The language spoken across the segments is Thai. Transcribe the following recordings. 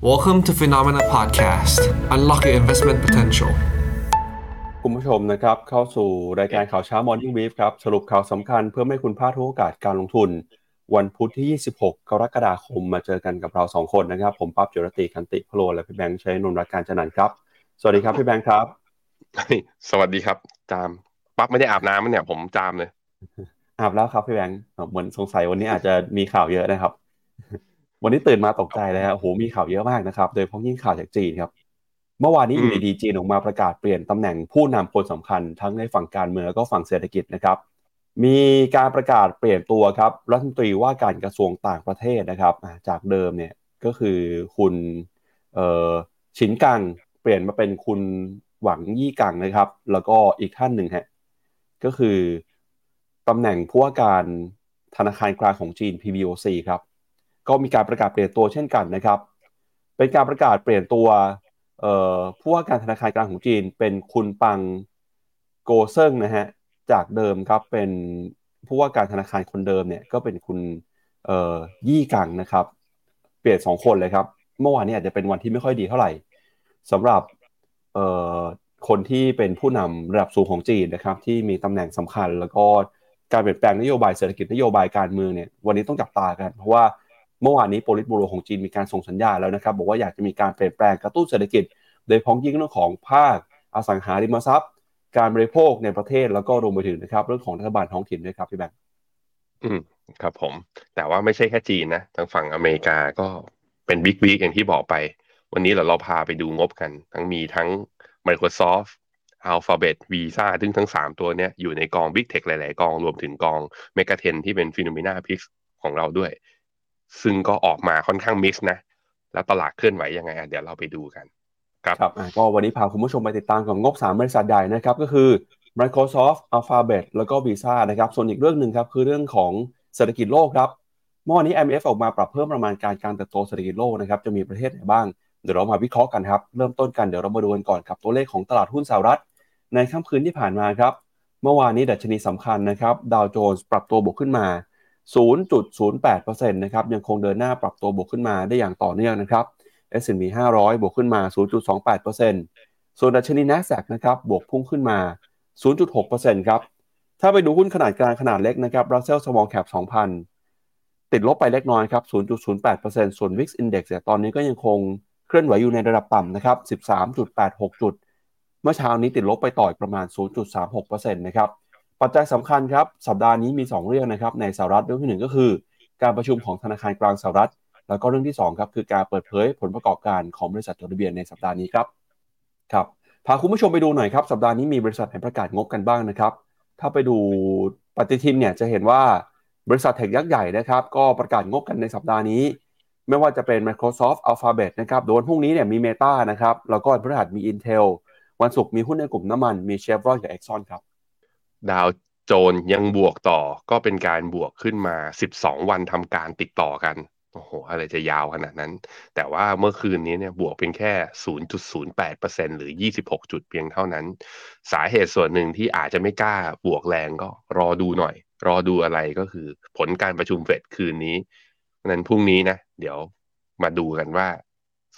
Welcome to Phenomena Podcast. Unlock your investment potential. คุณผู้ชมนะครับ เข้าสู่รายการข่าวเช้า Morning Brief ครับ สรุปข่าวสำคัญเพื่อไม่ให้คุณพลาดทุกโอกาสการลงทุน วันพุธที่ 26 กรกฎาคมมาเจอกันกับเรา 2 คนนะครับ ผมปั๊บจุรติคันติพโลและพี่แบงค์ใช้นนท์รักการจันนันท์ครับ สวัสดีครับพี่แบงค์ครับ สวัสดีครับ จาม ปั๊บไม่ได้อาบน้ำมั้ยเนี่ย ผมจามเลย อาบแล้วครับพี่แบงค์เหมือนสงสัยวันนี้อาจจะมีข่าวเยอะนะครับ วันนี้ตื่นมาตกใจเลยฮะโอ้โหมีข่าวเยอะมากนะครับ โดยเฉพาะยิ่งข่าวจากจีนครับ เมื่อวานนี้อยู่ดีๆจีนออกมาประกาศเปลี่ยนตำแหน่งผู้นำคนสำคัญทั้งในฝั่งการเมืองแล้วก็ฝั่งเศรษฐกิจนะครับ มีการประกาศเปลี่ยนตัวครับรัฐมนตรีว่าการกระทรวงต่างประเทศนะครับอ่าจากเดิมเนี่ยก็คือคุณเอ่อชินกังเปลี่ยนมาเป็นคุณหวังยี่กังนะครับ แล้วก็อีกท่านหนึ่งฮะก็คือตำแหน่งผู้ว่าการธนาคารกลางของจีน PBOC ครับ ก็มีการประกาศเปลี่ยนตัวเช่นกันนะครับ เป็นการประกาศเปลี่ยนตัวผู้ว่าการธนาคารกลางของจีน เป็นคุณปังโกเซิงนะฮะจากเดิมครับเป็นผู้ว่าการธนาคารคนเดิมเนี่ยก็เป็นคุณยี่กังนะครับ เปลี่ยนสองคนเลยครับ เมื่อวานนี้อาจจะเป็นวันที่ไม่ค่อยดีเท่าไหร่สำหรับคนที่เป็นผู้นำระดับสูงของจีนนะครับ ที่มีตำแหน่งสำคัญ แล้วก็การเปลี่ยนแปลงนโยบายเศรษฐกิจนโยบายการเมืองเนี่ยวันนี้ต้องจับตากัน เพราะว่า เมื่อวานนี้โปลิตบูโรของจีนมีการส่งสัญญาแล้วนะครับ บอกว่าอยากจะมีการเปลี่ยนแปลงกระตุ้นเศรษฐกิจ โดยพ้องยิ่งเรื่องของภาคอสังหาริมทรัพย์ การบริโภคในประเทศแล้วก็รวมไปถึงนะครับ เรื่องของรัฐบาลท้องถิ่นด้วยครับพี่แบงค์อืมครับผม แต่ว่าไม่ใช่แค่จีนนะทางฝั่งอเมริกาก็เป็นบิ๊กบิ๊กอย่างที่บอกไป วันนี้เราเราพาไปดูงบกัน ทั้งมีทั้ง Microsoft Alphabet Visa ซึ่งทั้ง 3 ตัวเนี้ยอยู่ในกอง Big Tech หลาย ๆ กอง รวมถึงกอง m e g a t e n ที่เป็น Phenomena Pix ของเราด้วย ซึ่งก็ออกมาค่อนข้างมิกซ์นะ แล้วตลาดเคลื่อนไหวยังไงเดี๋ยวเราไปดูกัน ครับครับก็วันนี้พาคุณผู้ชมไปติดตามกับงบ 3 บริษัทใหญ่นะครับ ก็คือ Microsoft Alphabet แล้วก็ Visa นะครับ ส่วนอีกเรื่องหนึ่งครับ คือเรื่องของเศรษฐกิจโลกครับเมื่อวานนี้ IMF ออกมาปรับเพิ่มประมาณการการเติบโตเศรษฐกิจโลกนะครับจะมีประเทศไหนบ้างเดี๋ยวเรามาวิเคราะห์กันครับเริ่มต้นกันเดี๋ยวเรามาดูกันก่อนกับตัวเลขของตลาดหุ้นสหรัฐ ในค่ำคืนที่ผ่านมาครับเมื่อวานนี้ดัชนีสำคัญนะครับดาวโจนส์ปรับตัวบวกขึ้นมา 0.08%นะครับยังคงเดินหน้าปรับตัวบวกขึ้นมาได้อย่างต่อเนื่องนะครับ S&P 500 บวกขึ้นมา 0.28%ส่วนดัชนี NASDAQ นะครับบวกพุ่งขึ้นมา 0.6%ครับถ้าไปดูหุ้นขนาดกลางขนาดเล็กนะครับ Russell Small Cap 2,000 ติดลบไปเล็กน้อยครับ 0.08%ส่วน Wix Index เนี่ยตอนนี้ก็ยังคงเคลื่อนไหวอยู่ในระดับต่ำนะครับ 13.86 จุด เมื่อเช้านี้ติดลบไปต่อยประมาณ 0.36%นะครับ ปัจจัยสำคัญครับ สัปดาห์นี้มี 2 เรื่องนะครับ ในสหรัฐเรื่องที่ 1 ก็คือ การประชุมของธนาคารกลางสหรัฐ แล้วก็เรื่องที่2ครับคือการเปิดเผยผลประกอบการของบริษัทจดทะเบียนในสัปดาห์นี้ครับครับพาคุณผู้ชมไปดูหน่อยครับสัปดาห์นี้มีบริษัทไหนประกาศงบกันบ้างนะครับ ถ้าไปดูปฏิทินเนี่ยจะเห็นว่าบริษัทเทคยักษ์ใหญ่นะครับ ก็ประกาศงบกันในสัปดาห์นี้ ไม่ว่าจะเป็น Microsoft Alphabet นะครับโดนพรุ่งนี้เนี่ยมี Meta นะครับแล้วก็วันพฤหัสมี Intel วันศุกร์มีหุ้นในกลุ่มน้ำมันมี Chevron กับ Exxon ครับ ดาวโจนยังบวกต่อก็เป็นการบวกขึ้นมา 12 วันทำการติดต่อกัน โอ้โห อะไรจะยาวขนาดนั้น แต่ว่าเมื่อคืนนี้เนี่ยบวกเป็นแค่ 0.08%หรือ 26 จุดเพียงเท่านั้น สาเหตุส่วนหนึ่งที่อาจจะไม่กล้าบวกแรงก็รอดูหน่อย รอดูอะไรก็คือผลการประชุมเฟดคืนนี้นั้นพรุ่งนี้นะ เดี๋ยวมาดูกันว่า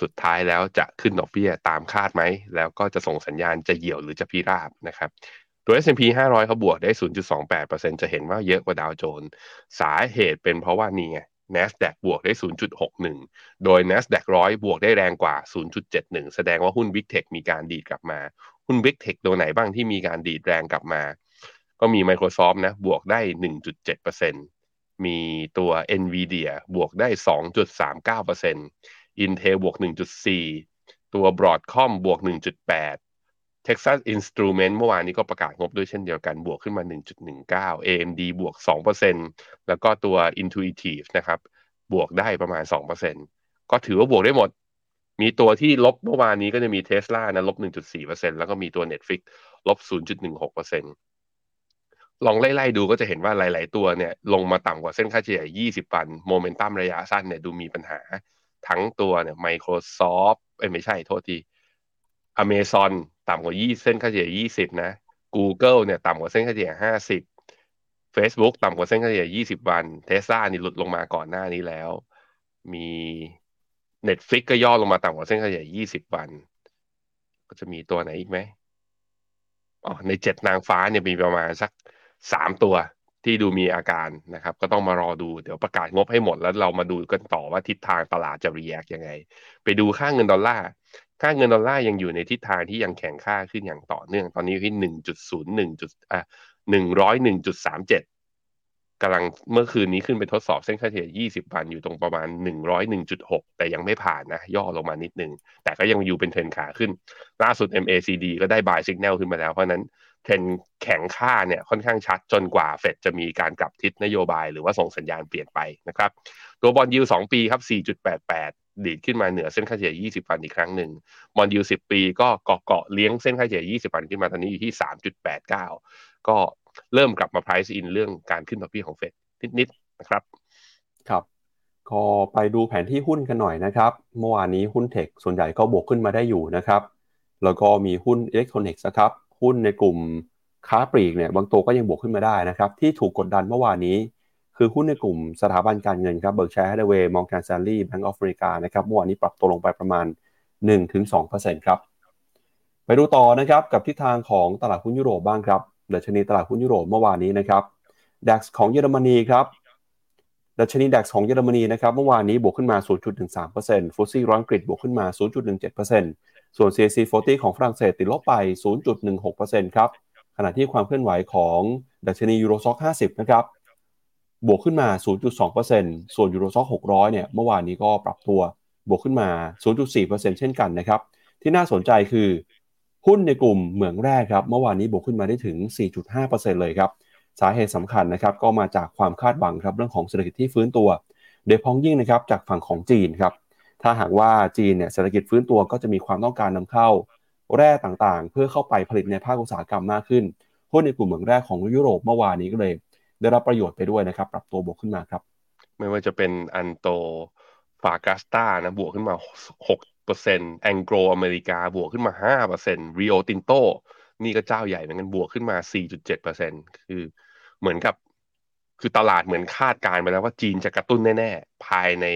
สุดท้ายแล้วจะขึ้นดอกเบี้ยตามคาดไหม แล้วก็จะส่งสัญญาณจะเหี่ยวหรือจะพิราบนะครับ ตัว S&P 500เขาบวกได้ 0.28%จะเห็นว่าเยอะกว่าดาวโจนส์สาเหตุเป็นเพราะว่านี่ไง NASDAQ บวกได้ 0.61 โดย NASDAQ 100 บวกได้แรงกว่า 0.71 แสดงว่าหุ้น Big Tech มีการดีดกลับมา หุ้น Big Tech ตัวไหนบ้างที่มีการดีดแรงกลับมา ก็มี Microsoft นะ บวกได้ 1.7%มีตัว Nvidia บวกได้ 2.39% Intel บวก 1.4 ตัว Broadcom บวก 1.8 Texas Instrument เมื่อวานนี้ก็ประกาศงบด้วยเช่นเดียวกันบวกขึ้นมา 1.19 AMD บวก 2%แล้วก็ตัว Intuitive นะครับ บวกได้ประมาณ 2%ก็ถือว่าบวกได้หมด มีตัวที่ลบเมื่อวานนี้ก็จะมี Tesla นะลบ 1.4%แล้วก็มีตัว Netflix ลบ 0.16%ลองไล่ๆดูก็จะเห็นว่าหลาย ๆ ตัวเนี่ยลงมาต่ำกว่าเส้นค่าเฉลี่ย 20 วัน โมเมนตัมระยะสั้นเนี่ยดูมีปัญหา ทั้งตัวเนี่ย Microsoft เอ้ไม่ใช่โทษที Amazon ต่ำกว่า20เส้นค่าเฉลี่ย20นะ Google เนี่ยต่ำกว่าเส้นค่าเฉลี่ย50 Facebook ต่ำกว่าเส้นค่าเฉลี่ย20วัน Tesla นี่หลุดลงมาก่อนหน้านี้แล้ว มี Netflix ก็ย่อลงมาต่ำกว่าเส้นค่าเฉลี่ย20วัน ก็จะมีตัวไหนอีกไหมอ๋อในเจ็ดนางฟ้าเนี่ยมีประมาณสักสามตัวที่ดูมีอาการนะครับ ก็ต้องมารอดูเดี๋ยวประกาศงบให้หมดแล้วเรามาดูกันต่อว่าทิศทางตลาดจะรีแอคยังไง ไปดูค่าเงินดอลลาร์ ค่าเงินดอลลาร์ยังอยู่ในทิศทางที่ยังแข็งค่าขึ้นอย่างต่อเนื่อง ตอนนี้อยู่ที่หนึ่งจุดศูนย์หนึ่งจุดอะหนึ่งร้อยหนึ่งจุดสามเจ็ดกำลังเมื่อคืนนี้ขึ้นไปทดสอบเส้นค่าเฉลี่ย 20 วันอยู่ตรงประมาณ 101.6 แต่ยังไม่ผ่านนะ ย่อลงมานิดนึง แต่ก็ยังอยู่เป็นเทรนขาขึ้น ล่าสุด MACD ก็ได้ buy signal ขึ้นมาแล้ว เพราะนั้นเทรนแข็งค่าเนี่ยค่อนข้างชัดจนกว่าเฟดจะมีการกลับทิศนโยบายหรือว่าส่งสัญญาณเปลี่ยนไปนะครับ ตัวบอลยู2ปีครับ 4.88 ดีดขึ้นมาเหนือเส้นค่าเฉลี่ย 20 วันอีกครั้งหนึ่งบอลยู10 ปีก็เกาะเกาะเลี้ยงเส้นค่าเฉลี่ย 20 วันขึ้นมาตอนนี้อยู่ที่ 3.89 ก็เริ่มกลับมา price in เรื่องการขึ้นดอกเบี้ยของเฟดนิดๆนะครับ ครับก็ไปดูแผนที่หุ้นกันหน่อยนะครับ เมื่อวานนี้หุ้นเทคส่วนใหญ่ก็บวกขึ้นมาได้อยู่นะครับ แล้วก็มีหุ้นอิเล็กทรอนิกส์นะครับ หุ้นในกลุ่มค้าปลีกเนี่ยบางตัวก็ยังบวกขึ้นมาได้นะครับ ที่ถูกกดดันเมื่อวานนี้ คือหุ้นในกลุ่มสถาบันการเงินครับ Berkshire Hathaway Morgan Stanley Bank of America นะครับเมื่อวานนี้ปรับตัวลงไปประมาณ 1-2%ครับไปดูต่อนะครับกับทิศทางของตลาดหุ้นยุโรปบ้างครับดัชนีตลาดหุ้นยุโรปเมื่อวานนี้นะครับ DAX ของเยอรมนีครับดัชนี DAX ของเยอรมนีนะครับเมื่อวานนี้บวกขึ้นมา 0.13% FTSE ร้อยอังกฤษบวกขึ้นมา 0.17%ส่วน CAC 40 ของฝรั่งเศสติดลบไป 0.16%ครับขณะที่ความเคลื่อนไหวของดัชนียูโรซ็อก50 นะครับ บวกขึ้นมา 0.2%ส่วนยูโรซ็อก600 เนี่ย เมื่อวานนี้ก็ปรับตัวบวกขึ้นมา 0.4%เช่นกันนะครับ ที่น่าสนใจคือ หุ้นในกลุ่มเหมืองแร่ครับ เมื่อวานนี้บวกขึ้นมาได้ถึง 4.5%เลยครับ สาเหตุสำคัญนะครับ ก็มาจากความคาดหวังครับเรื่องของเศรษฐกิจที่ฟื้นตัว โดยพ้องยิ่งนะครับจากฝั่งของจีนครับ ถ้าหากว่าจีนเนี่ยเศรษฐกิจฟื้นตัวก็จะมีความต้องการนำเข้า แร่ต่างๆ เพื่อเข้าไปผลิตในภาคอุตสาหกรรมมากขึ้น หุ้นในกลุ่มเหมืองแร่ของยุโรปเมื่อวานนี้ก็เลย ได้รับประโยชน์ไปด้วยนะครับ ปรับตัวบวกขึ้นมาครับ ไม่ว่าจะเป็น Antofagasta นะบวกขึ้นมา6เปอร์เซนต์ Anglo American บวกขึ้นมา5เปอร์เซนต์ Rio Tinto นี่ก็เจ้าใหญ่เหมือนกันบวกขึ้นมา 4.7เปอร์เซนต์คือเหมือนกับ คือตลาดเหมือนคาดการณ์ไปแล้วว่าจีนจะกระตุ้นแน่ ๆ ภายใน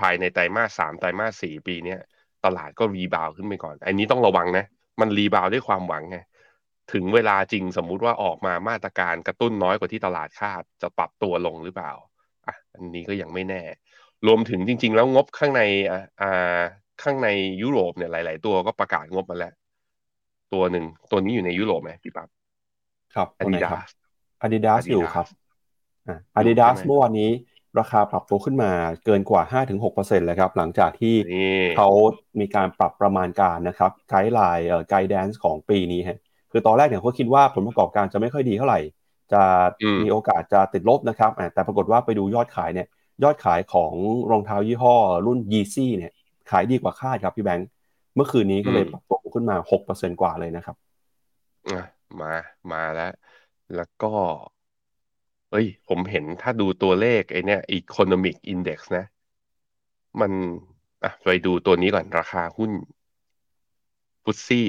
ภายในไตรมาสสามไตรมาสสี่ปีเนี้ยตลาดก็ rebound ขึ้นไปก่อน อันนี้ต้องระวังนะ มัน rebound ด้วยความหวังไง ถึงเวลาจริงสมมุติว่าออกมามาตรการกระตุ้นน้อยกว่าที่ตลาดคาดจะปรับตัวลงหรือเปล่าอะอันนี้ก็ยังไม่แน่ รวมถึงจริง ๆ แล้วงบข้างในอ่าอ่าข้างในยุโรปเนี่ยหลาย ๆ ตัวก็ประกาศงบมาแล้ว ตัวหนึ่งตัวนี้อยู่ในยุโรปไหมพี่ปั๊บครับอ่าตัวไหนดิดาครับ Adidas อยู่ Adidas ครับอ่า Adidas ใช่ไหมเมื่อวานนี้ราคาปรับตัวขึ้นมาเกินกว่า 5-6%เลยครับ หลังจากที่นี่เขามีการปรับประมาณการนะครับ guideline เอ่อ guidance ของปีนี้ฮะ คือตอนแรกเนี่ยเขาคิดว่าผลประกอบการจะไม่ค่อยดีเท่าไหร่ จะมีโอกาสจะติดลบนะครับอ่าแต่ปรากฏว่าไปดูยอดขายเนี่ยยอดขายของรองเท้ายี่ห้อรุ่น Yeezy เนี่ยขายดีกว่าคาดครับพี่แบงค์เมื่อคืนนี้ก็เลยปรับตัวขึ้นมา6%กว่าเลยนะครับอะมามาแล้ว แล้วก็ เอ้ย ผมเห็นถ้าดูตัวเลขไอเนี้ย Economic Index นะ มันอะไปดูตัวนี้ก่อนราคาหุ้น FTSE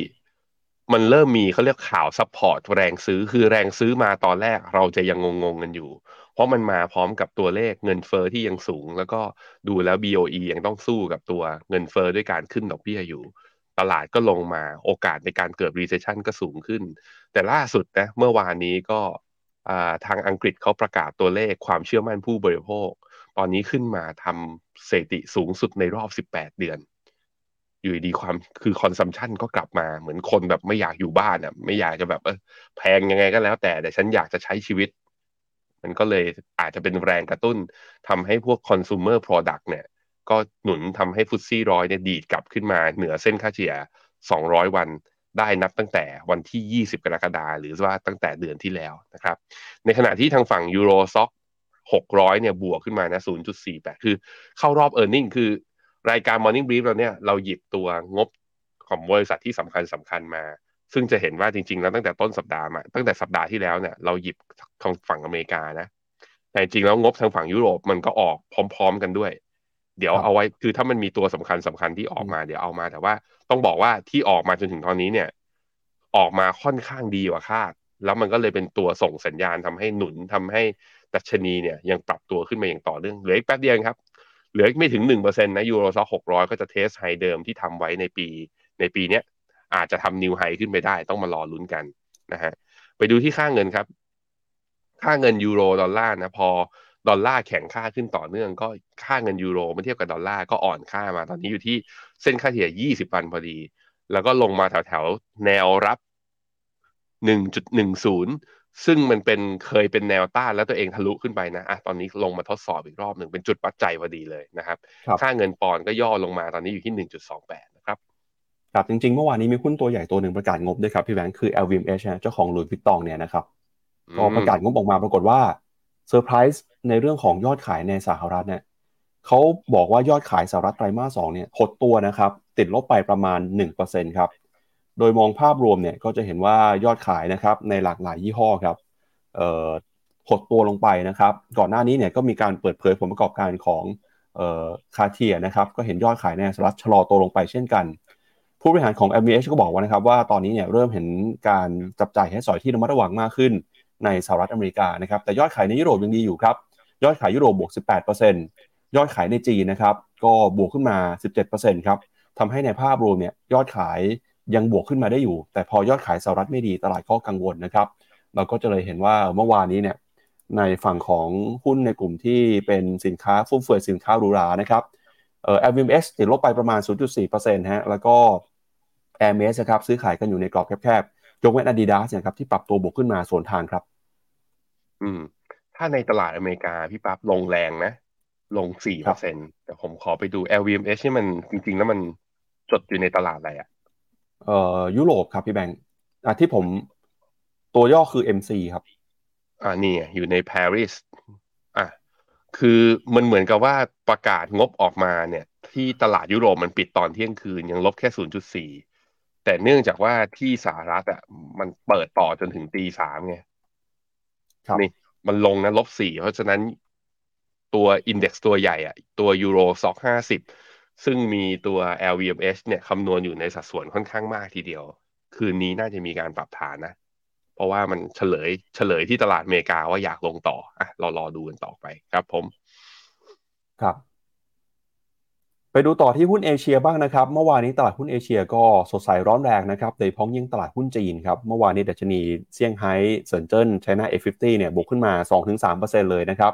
มันเริ่มมีเขาเรียกข่าว support แรงซื้อคือแรงซื้อมาตอนแรกเราจะยังงงๆกันอยู่ เพราะมันมาพร้อมกับตัวเลขเงินเฟ้อที่ยังสูง แล้วก็ดูแล้ว BOE ยังต้องสู้กับตัวเงินเฟ้อด้วยการขึ้นดอกเบี้ยอยู่ ตลาดก็ลงมาโอกาสในการเกิด recession ก็สูงขึ้น แต่ล่าสุดนะเมื่อวานนี้ก็ทางอังกฤษเขาประกาศตัวเลขความเชื่อมั่นผู้บริโภค ตอนนี้ขึ้นมาทำสถิติสูงสุดในรอบ 18 เดือน อยู่ดีความคือ consumption ก็กลับมาเหมือนคนแบบไม่อยากอยู่บ้านอะ ไม่อยากจะแบบเออแพงยังไงก็แล้วแต่แต่ฉันอยากจะใช้ชีวิต มันก็เลยอาจจะเป็นแรงกระตุ้นทำให้พวก consumer product เนี่ย ก็หนุนทำให้ฟุตซี่ร้อยเนี่ยดีดกลับขึ้นมาเหนือเส้นค่าเฉลี่ย 200 วันได้นับตั้งแต่วันที่ 20 กรกฎาคมหรือว่าตั้งแต่เดือนที่แล้วนะครับ ในขณะที่ทางฝั่งยูโรซ็อก600 เนี่ยบวกขึ้นมานะ 0.48 คือเข้ารอบ e a r n i n g คือ รายการ Morning Brief เราเนี่ยเราหยิบตัวงบของบริษัทที่สำคัญสำคัญมา ซึ่งจะเห็นว่าจริง ๆ แล้วตั้งแต่ต้นสัปดาห์มาตั้งแต่สัปดาห์ที่แล้วเนี่ยเราหยิบทางฝั่งอเมริกานะ แต่จริงๆแล้วงบทางฝั่งยุโรปมันก็ออกพร้อม ๆ กันด้วย เดี๋ยวครับเอาไว้คือถ้ามันมีตัวสำคัญสำคัญที่ออกมาเดี๋ยวเอามาแต่ว่าต้องบอกว่าที่ออกมาจนถึงตอนนี้เนี่ย ออกมาค่อนข้างดีกว่าคาดแล้วมันก็เลยเป็นตัวส่งสัญญาณทำให้หนุนทำให้ดัชนีเนี่ยยังปรับตัวขึ้นมาอย่างต่อเนื่องเหลืออีกแป๊บเดียวเองครับ เหลือไม่ถึงหนึ่งเปอร์เซ็นต์นะ Euro Stoxx หกร้อยก็จะ test high เดิมที่ทำไว้ในปี ในปีเนี้ยอาจจะทำ new high ขึ้นไปได้ต้องมารอลุ้นกันนะฮะไปดูที่ค่าเงินครับ ค่าเงินยูโรดอลลาร์นะพอดอลลาร์แข็งค่าขึ้นต่อเนื่อง ก็ค่าเงินยูโรเมื่อเทียบกับดอลลาร์ก็อ่อนค่ามา ตอนนี้อยู่ที่เส้นค่าเฉลี่ย 20 วันพอดี แล้วก็ลงมาแถวแถวแนวรับ 1.10 ซึ่งมันเป็นเคยเป็นแนวต้านแล้วตัวเองทะลุขึ้นไปนะอะตอนนี้ลงมาทดสอบอีกรอบหนึ่งเป็นจุดวัดใจพอดีเลยนะครับครับค่าเงินปอนด์ก็ย่อลงมาตอนนี้อยู่ที่ 1.28 นะครับ ครับจริงๆ เมื่อวานนี้มีหุ้นตัวใหญ่ตัวหนึ่งประกาศงบด้วยครับพี่แบงค์คือ LVMH นะเจ้าของหลุยส์วิตตองเนี่ยนะครับก็ประกาศงบออกมาปรากฏว่าเซอร์ไพรส์ในเรื่องของยอดขายในสหรัฐเนี่ยเขาบอกว่ายอดขายสหรัฐไตรมาสสองเนี่ยหดตัวนะครับติดลบไปประมาณ1%ครับ โดยมองภาพรวมเนี่ยก็จะเห็นว่ายอดขายนะครับในหลากหลายยี่ห้อครับหดตัวลงไปนะครับ ก่อนหน้านี้เนี่ยก็มีการเปิดเผยผลประกอบการของคาเทียนะครับก็เห็นยอดขายในสหรัฐชะลอตัวลงไปเช่นกัน ผู้บริหารของ MBH ก็บอกว่านะครับว่าตอนนี้เนี่ยเริ่มเห็นการจับจ่ายให้สอยที่ระมัดระวังมากขึ้นในสหรัฐอเมริกานะครับแต่ยอดขายในยุโรปยังดีอยู่ครับยอดขายยุโรปบวก 18%ยอดขายในจีนนะครับก็บวกขึ้นมา 17%ครับทำให้ในภาพรวมเนี่ยยอดขาย ยังบวกขึ้นมาได้อยู่ แต่พอยอดขายสหรัฐไม่ดีตลาดก็กังวลนะครับ เราก็จะเลยเห็นว่าเมื่อวานนี้เนี่ยในฝั่งของหุ้นในกลุ่มที่เป็นสินค้าฟุ่มเฟือยสินค้าหรูหรานะครับเอ่อ LVMH ติดลบไปประมาณ 0.4%ฮะแล้วก็ AirMS ครับซื้อขายกันอยู่ในกรอบแคบๆยกเว้น Adidas นะครับที่ปรับตัวบวกขึ้นมาสวนทางครับ อืม ถ้าในตลาดอเมริกาพี่ปั๊บลงแรงนะ ลงสี่เปอร์เซ็นแต่ผมขอไปดู LVMH นี่มันจริง ๆ แล้วมันจดอยู่ในตลาดอะไรอะ เอ่อยุโรปครับพี่แบงค์อะที่ผมตัวย่อคือ MC ครับ อ่านี่ไงอยู่ในปารีสอะคือมันเหมือนกับว่าประกาศงบออกมาเนี่ย ที่ตลาดยุโรปมันปิดตอนเที่ยงคืน ยังลบแค่0.4แต่เนื่องจากว่าที่สหรัฐอะมันเปิดต่อจนถึงตีสามไงครับนี่มันลงนะลบสี่เพราะฉะนั้นตัวอินเด็กซ์ตัวใหญ่อะตัวยูโรซ็อกห้าสิบ ซึ่งมีตัว LVMH เนี่ยคำนวณอยู่ในสัดส่วนค่อนข้างมากทีเดียว คืนนี้น่าจะมีการปรับฐานนะ เพราะว่ามันเฉลยเฉลยที่ตลาดอเมริกาว่าอยากลงต่ออะเรารอดูกันต่อไปครับผม ครับ ไปดูต่อที่หุ้นเอเชียบ้างนะครับ เมื่อวานนี้ตลาดหุ้นเอเชียก็สดใสร้อนแรงนะครับโดยเฉพาะยิ่งตลาดหุ้นจีนครับ เมื่อวานนี้ดัชนีเซี่ยงไฮ้เซินเจิ้น China A50 เนี่ยบวกขึ้นมา 2-3%เลยนะครับ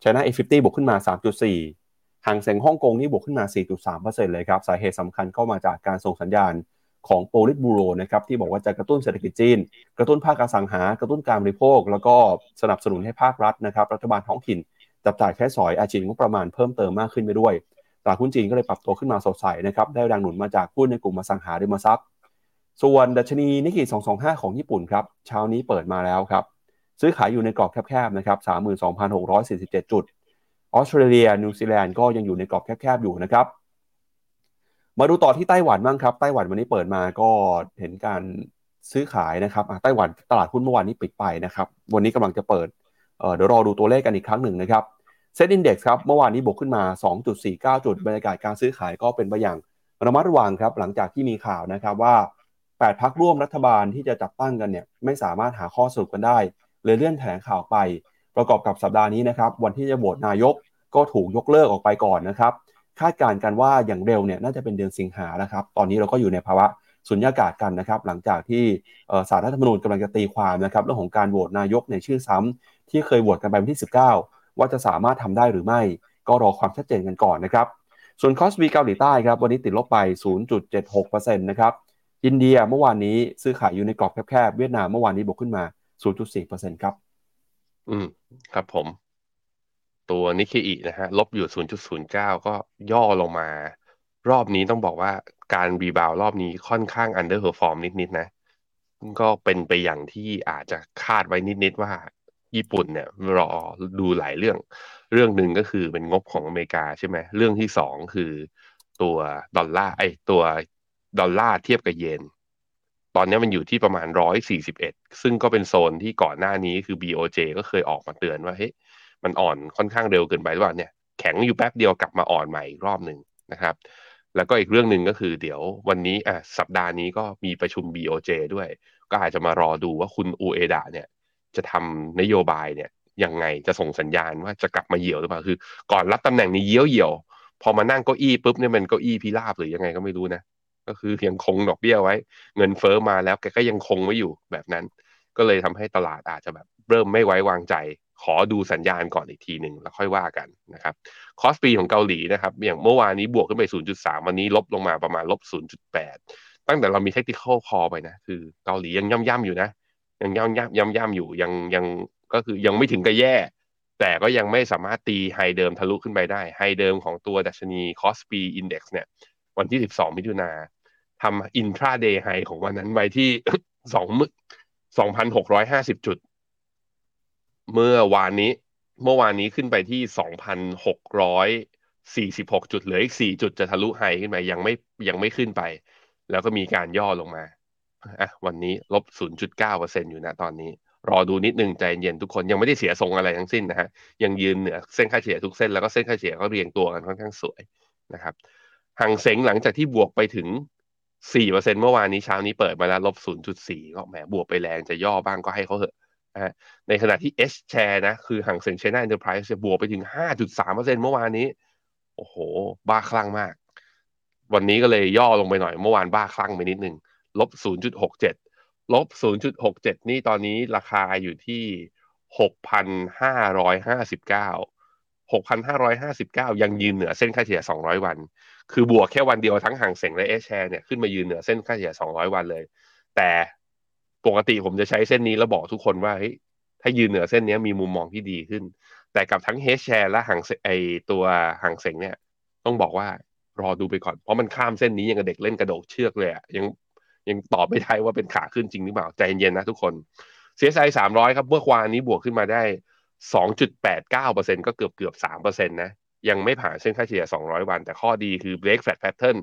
China A50 บวกขึ้นมา 3.4 ห่างเซ็งฮ่องกงนี่บวกขึ้นมา 4.3%เลยครับ สาเหตุสำคัญก็มาจากการส่งสัญญาณของโปลิตบูโรนะครับที่บอกว่าจะกระตุ้นเศรษฐกิจจีน กระตุ้นภาคอสังหา กระตุ้นการบริโภค แล้วก็สนับสนุนให้ภาครัฐนะครับรัฐบาลท้องถิ่น จับจ่ายใช้สอยอาชีพงบประมาณเพิ่มเติมมากขึ้นไปด้วยตลาดหุ้นจีนก็เลยปรับตัวขึ้นมาสดใสนะครับได้แรงหนุนมาจากหุ้นในกลุ่มอสังหาริมทรัพย์ ส่วนดัชนีนิกเกิล225 ของญี่ปุ่นครับเช้านี้เปิดมาแล้วครับซื้อขายอยู่ในกรอบแคบๆนะครับ32,647 จุด ออสเตรเลีย นิวซีแลนด์ก็ยังอยู่ในกรอบแคบๆอยู่นะครับ มาดูต่อที่ไต้หวันบ้างครับ ไต้หวันวันนี้เปิดมาก็เห็นการซื้อขายนะครับไต้หวันตลาดหุ้นเมื่อวานนี้ปิดไปนะครับ วันนี้กำลังจะเปิดเดี๋ยวรอดูตัวเลขกันอีกครั้งหนึ่งนะครับเซ็ตอินดี x ครับเมื่อวานนี้บวกขึ้นมา 2.49 จุดบรรยากาศการซื้อขายก็เป็นไปอย่างระมัดระวังครับ หลังจากที่มีข่าวนะครับว่า 8พรรคร่วมรัฐบาลที่จะจัดตั้งกันเนี่ยไม่สามารถหาข้อสรุปกันได้เลยเลื่อนแถลงข่าวไป ประกอบกับสัปดาห์นี้นะครับวันที่จะโหวตนายกก็ถูกยกเลิกออกไปก่อนนะครับ คาดการณ์กันว่าอย่างเร็วเนี่ยน่าจะเป็นเดือนสิงหานะครับ ตอนนี้เราก็อยู่ในภาวะสุญญากาศกันนะครับ หลังจากที่สารรัฐธรรมนูญกำลังจะตีความนะครับเรื่องของการโหวตนายกในชื่อซ้ำที่เคยโหวตกันไปวันที่ 19 ว่าจะสามารถทำได้หรือไม่ ก็รอความชัดเจนกันก่อนนะครับ ส่วนคอสบีเกาหลีใต้ครับวันนี้ติดลบไป 0.76%นะครับอินเดียเมื่อวานนี้ซื้อขายอยู่ในกรอบแคบๆเวียดนามเมื่อวานนี้บวกขึ้นมา 0.4%ครับ อืม ครับผม ตัวนิเคอินะฮะ ลบอยู่ 0.09 ก็ย่อลงมา รอบนี้ต้องบอกว่าการ rebound รอบนี้ค่อนข้าง underperform นิด ๆ นะ ก็เป็นไปอย่างที่อาจจะคาดไว้นิด ๆ ว่าญี่ปุ่นเนี่ยรอดูหลายเรื่อง เรื่องหนึ่งก็คือเป็นงบของอเมริกาใช่ไหม เรื่องที่สองคือตัวดอลลาร์ไอตัวดอลลาร์เทียบกับเยน ตอนนี้มันอยู่ที่ประมาณ 141 ซึ่งก็เป็นโซนที่ก่อนหน้านี้คือ BOJ ก็เคยออกมาเตือนว่าเฮ้ยมันอ่อนค่อนข้างเร็วเกินไปหรือเปล่าเนี่ยแข็งอยู่แป๊บเดียวกลับมาอ่อนใหม่อีกรอบหนึ่งนะครับ แล้วก็อีกเรื่องหนึ่งก็คือเดี๋ยววันนี้อะสัปดาห์นี้ก็มีประชุม BOJ ด้วย ก็อาจจะมารอดูว่าคุณอูเอดะเนี่ยจะทำนโยบายเนี่ยยังไงจะส่งสัญญาณว่าจะกลับมาเหี่ยวหรือเปล่าคือ ก่อนรับตำแหน่งนี้เยี่ยวเหี่ยวพอมานั่งเก้าอี้ปุ๊บเนี่ยมันเก้าอี้พิราบหรือยังไงก็ไม่รู้นะ ก็คือยังคงดอกเบี้ยไว้ เงินเฟอ้อมาแล้วแกก็ยังคงไว้อยู่แบบนั้น ก็เลยทำให้ตลาดอาจจะแบบเริ่มไม่ไว้วางใจ ขอดูสัญญาณก่อนอีกทีหนึ่งแล้วค่อยว่ากันนะครับคอสปีของเกาหลีนะครับอย่างเมื่อวานนี้บวกขึ้นไป 0.3 วันนี้ลบลงมาประมาณลบ 0.8 ตั้งแต่เรามีเทคนิคคอไปนะคือเกาหลียังย่ำย่ำอยู่นะยังย่ำย่ำย่ำย่ำอยู่ยังยังก็คือยังไม่ถึงกับแย่ แต่ก็ยังไม่สามารถตี high เดิมทะลุขึ้นไปได้ high เดิมของตัวดัชนี KOSPI Index เนี่ยวันที่ 12 มิถุนา ทำ intraday high ของวันนั้นไว้ที่สองมสองพันหกร้อยห้าสิบจุด เมื่อวานนี้ เมื่อวานนี้ขึ้นไปที่สองพันหกร้อยสี่สิบหกจุดเหลืออีกสี่จุดจะทะลุ high ขึ้นไปยังไม่ยังไม่ขึ้นไป แล้วก็มีการย่อลงมาอะวันนี้ลบศูนย์จุดเก้าเปอร์เซ็นอยู่นะตอนนี้ รอดูนิดนึงใจเย็นทุกคนยังไม่ได้เสียทรงอะไรทั้งสิ้นนะฮะยังยืนเหนือเส้นค่าเฉลี่ยทุกเส้นแล้วก็เส้นค่าเฉลี่ยก็เรียงตัวกันค่อนข้างสวยนะครับห่างเสงหลังจากที่บวกไปถึง สี่เปอร์เซ็นเมื่อวานนี้เช้านี้เปิดมาแล้วลบศูนย์จุดสี่ก็แหมบวกไปแรงจะย่อบ้างก็ให้เขาเหอะนะในขณะที่ H share นะ คือห่างเสง China Enterprise บวกไปถึงห้าจุดสามเปอร์เซ็นเมื่อวานนี้ โอ้โห บ้าคลั่งมาก วันนี้ก็เลยย่อลงไปหน่อย เมื่อวานบ้าคลั่งไปนิดนึง ลบศูนย์จุดหกเจ็ดลบศูนย์จุดหกเจ็ดนี่ตอนนี้ราคาอยู่ที่หกพันห้าร้อยห้าสิบเก้าหกพันห้าร้อยห้าสิบเก้ายังยืนเหนือเส้นค่าเฉลี่ยสองร้อยวัน คือบวกแค่วันเดียวทั้งห่างเสงและเอชแชร์เนี่ยขึ้นมายืนเหนือเส้นค่าเฉลี่ย200 วันเลย แต่ปกติผมจะใช้เส้นนี้แล้วบอกทุกคนว่าเฮ้ยถ้ายืนเหนือเส้นนี้มีมุมมองที่ดีขึ้น แต่กับทั้งเฮชแชร์และห่างไอตัวห่างเสงเนี่ยต้องบอกว่ารอดูไปก่อน เพราะมันข้ามเส้นนี้ยังกับเด็กเล่นกระโดดเชือกเลยอะยังยังตอบไม่ได้ว่าเป็นขาขึ้นจริงหรือเปล่าใจเย็นๆนะทุกคน CSI 300ครับเมื่อวานนี้บวกขึ้นมาได้2.89%ก็เกือบเกือบ3%นะ ยังไม่ผ่านเส้นค่าเฉลี่ย 200 วัน แต่ข้อดีคือ break flat pattern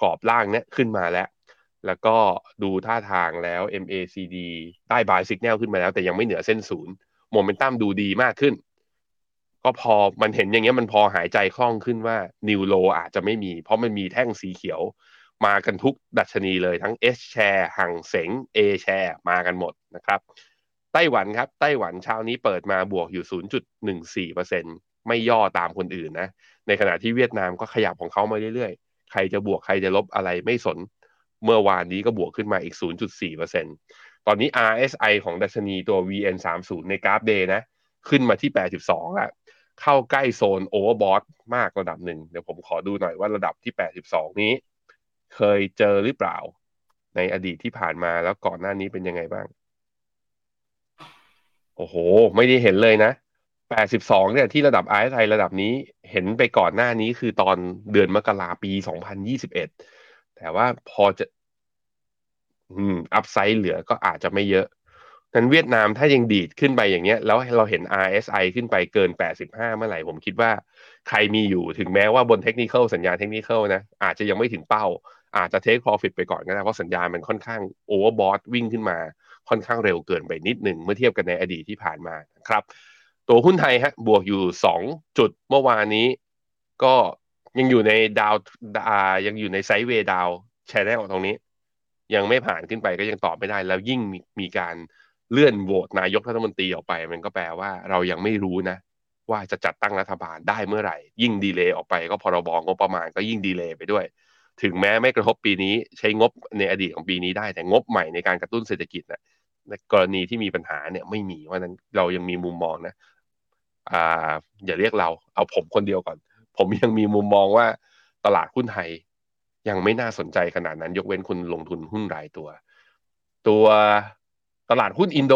กรอบล่างเนี้ยขึ้นมาแล้ว แล้วก็ดูท่าทางแล้ว MACD ได้ buy signal ขึ้นมาแล้ว แต่ยังไม่เหนือเส้นศูนย์โมเมนตัมดูดีมากขึ้น ก็พอมันเห็นอย่างเงี้ยมันพอหายใจคล่องขึ้นว่า new low อาจจะไม่มี เพราะมันมีแท่งสีเขียว มากันทุกดัชนีเลยทั้ง S share ห่างเสง A share มากันหมดนะครับไต้หวันครับไต้หวันเช้านี้เปิดมาบวกอยู่ 0.14% ไม่ย่อตามคนอื่นนะ ในขณะที่เวียดนามก็ขยับของเขามาเรื่อยๆ ใครจะบวกใครจะลบอะไรไม่สน เมื่อวานนี้ก็บวกขึ้นมาอีก 0.4%ตอนนี้ RSI ของดัชนีตัว VN30 ในกราฟ day นะ ขึ้นมาที่ 82แล้วเข้าใกล้โซน overbought มากระดับหนึ่งเดี๋ยวผมขอดูหน่อยว่าระดับที่ 82 นี้ เคยเจอหรือเปล่า ในอดีตที่ผ่านมาแล้วก่อนหน้านี้เป็นยังไงบ้าง โอ้โห ไม่ได้เห็นเลยนะ 82เนี่ยที่ระดับ RSI ระดับนี้เห็นไปก่อนหน้านี้คือตอนเดือนมกราปี 2021 แต่ว่าพอจะอืม upside เหลือก็อาจจะไม่เยอะนั้นเวียดนามถ้ายังดีดขึ้นไปอย่างเงี้ย แล้วเราเห็น RSI ขึ้นไปเกิน 85 เมื่อไหร่ผมคิดว่าใครมีอยู่ถึงแม้ว่าบนเทคนิคสัญญาณเทคนิคนะ อาจจะยังไม่ถึงเป้า อาจจะเทค profit ไปก่อนก็ได้เพราะสัญญาณมันค่อนข้าง overbought วิ่งขึ้นมาค่อนข้างเร็วเกินไปนิดหนึ่งเมื่อเทียบกันในอดีตที่ผ่านมาครับ ตัวหุ้นไทยฮะบวกอยู่สองจุดเมื่อวานนี้ ก็ยังอยู่ในดาวดายังอยู่ใน sideway down channel ตรงนี้ ยังไม่ผ่านขึ้นไปก็ยังตอบไม่ได้ แล้วยิ่งมีมีการเลื่อนโหวตนายกรัฐมนตรีออกไป มันก็แปลว่าเรายังไม่รู้นะ ว่าจะจัดตั้งรัฐบาลได้เมื่อไหร่ ยิ่ง delay ออกไปก็พรบ.งบประมาณก็ยิ่ง delay ไปด้วย ถึงแม้ไม่กระทบปีนี้ใช้งบในอดีตของปีนี้ได้แต่งบใหม่ในการกระตุ้นเศรษฐกิจนะในกรณีที่มีปัญหาเนี่ยไม่มีว่านั้นเรายังมีมุมมองนะ อ่าอย่าเรียกเรา เอาผมคนเดียวก่อน ผมยังมีมุมมองว่าตลาดหุ้นไทย ยังไม่น่าสนใจขนาดนั้น ยกเว้นคุณลงทุนหุ้นรายตัว ตัวตลาดหุ้นอินโด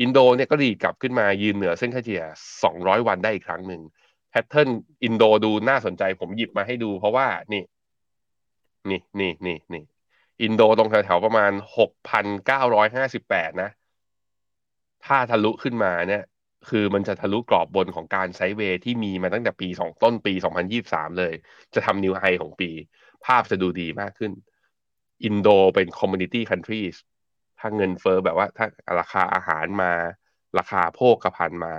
อินโดเนี่ยก็ดีดกลับขึ้นมายืนเหนือเส้นค่าเฉลี่ย 200 วันได้อีกครั้งหนึ่ง pattern อินโดดูน่าสนใจ ผมหยิบมาให้ดู เพราะว่านี่ นี่นี่นี่นี่อินโดตรงแถวๆประมาณ 6,958 นะ ถ้าทะลุขึ้นมาเนี่ย คือมันจะทะลุกรอบบนของการ sideway ที่มีมาตั้งแต่ปีสองต้นปี 2023 เลย จะทำ new high ของปี ภาพจะดูดีมากขึ้น อินโดเป็น commodity country ถ้าเงินเฟ้อแบบว่าถ้าราคาอาหารมา ราคาโภคภัณฑ์มา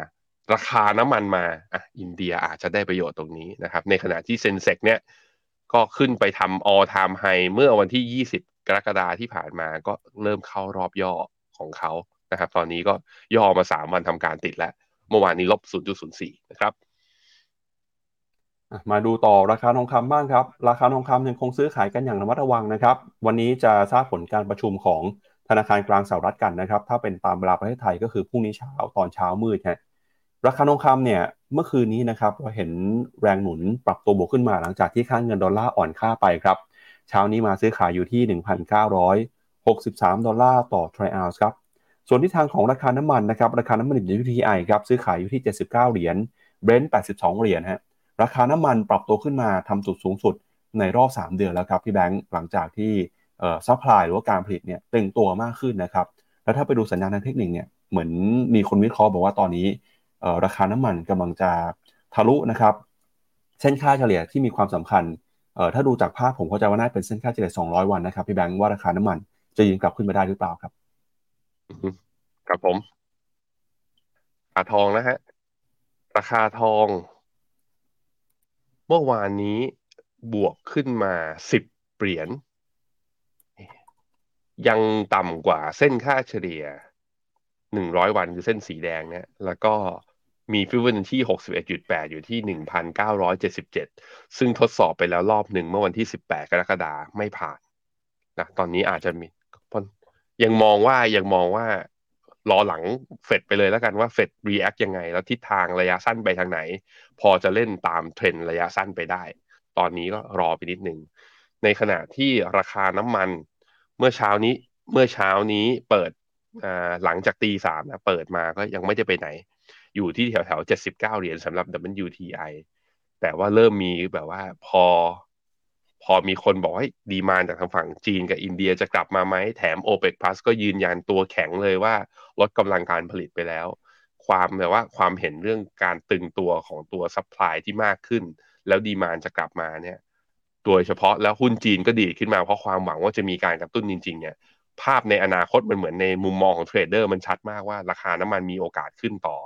ราคาน้ำมันมาอะอินเดียอาจจะได้ประโยชน์ตรงนี้นะครับ ในขณะที่ Sensex เนี่ยก็ขึ้นไปทำ all time high เมื่อวันที่ 20 กรกฎาที่ผ่านมาก็เริ่มเข้ารอบย่อของเขา นะครับ ตอนนี้ก็ย่อมา3วันทำการติดแล้ว เมื่อวานนี้ลบ 0.04 นะครับ มาดูต่อราคาทองคำบ้างครับ ราคาทองคำยังคงซื้อขายกันอย่างระมัดระวังนะครับ วันนี้จะทราบผลการประชุมของธนาคารกลางสหรัฐกันนะครับ ถ้าเป็นตามเวลาประเทศไทยก็คือพรุ่งนี้เช้าตอนเช้ามืดฮะราคาทองคำเนี่ยเมื่อคืนนี้นะครับเราเห็นแรงหนุนปรับตัวบวกขึ้นมาหลังจากที่ค่าเงินดอลลาร์อ่อนค่าไปครับเช้านี้มาซื้อขายอยู่ที่ 1,963 ดอลลาร์ต่อทรอยออนซ์ครับ ส่วนที่ทางของราคาน้ำมันนะครับราคาน้ำมันดิบ WTI ครับซื้อขายอยู่ที่ 79 เหรียญเบรนท์82 เหรียญฮะราคาน้ำมันปรับตัวขึ้นมาทำจุดสูงสุดในรอบ 3 เดือนแล้วครับพี่แบงค์หลังจากที่เอ่อ supply หรือว่าการผลิตเนี่ยตึงตัวมากขึ้นนะครับแล้วถ้าไปดูสัญญาณทางเทคนิคเนี่ยเหมือนมีคนวิเคราะห์บอกว่าตอนนี้เอ่อราคาน้ำมันกำลังจะทะลุนะครับเส้นค่าเฉลี่ยที่มีความสำคัญเอ่อถ้าดูจากภาพผมเข้าใจว่าน่าเป็นเส้นค่าเฉลี่ย 200 วันนะครับพี่แบงค์ว่าราคาน้ำมันจะยืนกลับขึ้นมาได้หรือเปล่าครับ อือฮึครับผมราคาทองนะฮะ ราคาทอง เมื่อวานนี้บวกขึ้นมาสิบเหรียญยังต่ำกว่าเส้นค่าเฉลี่ยหนึ่งร้อยวันคือเส้นสีแดงเนี่ยแล้วก็มีฟิวเจอร์ที่หกสิบเอ็ดจุดแปดอยู่ที่หนึ่งพันเก้าร้อยเจ็ดสิบเจ็ดซึ่งทดสอบไปแล้วรอบหนึ่งเมื่อวันที่สิบแปดกรกฎาไม่ผ่านนะตอนนี้อาจจะมี ยังมองว่ายังมองว่ารอหลังเฟดไปเลยแล้วกันว่าเฟด react ยังไง แล้วทิศทางระยะสั้นไปทางไหน พอจะเล่นตามเทรนระยะสั้นไปได้ ตอนนี้ก็รอไปนิดนึง ในขณะที่ราคาน้ำมัน เมื่อเช้านี้เมื่อเช้านี้เปิดหลังจากตีสามนะเปิดมาก็ยังไม่ได้ไปไหน อยู่ที่แถวแถวเจ็ดสิบเก้าเหรียญสำหรับ WTI แต่ว่าเริ่มมีแบบว่าพอ พอมีคนบอกเฮ้ย demand จากทางฝั่งจีนกับอินเดียจะกลับมาไหมแถม o p e ป Plus ก็ยืนยันตัวแข็งเลยว่าลดกำลังการผลิตไปแล้ว ความแบบว่าความเห็นเรื่องการตึงตัวของตัว supply ที่มากขึ้น แล้ว demand จะกลับมาเนี่ยโดยเฉพาะแล้วหุ้นจีนก็ดีขึ้นมาเพราะความหวังว่าจะมีการกระตุ้นจริงๆเนี่ยภาพในอนาคตมันเหมือนในมุมมองของเทรดเดอร์มันชัดมากว่าราคาน้ำมันมีโอกาสขึ้นต่อ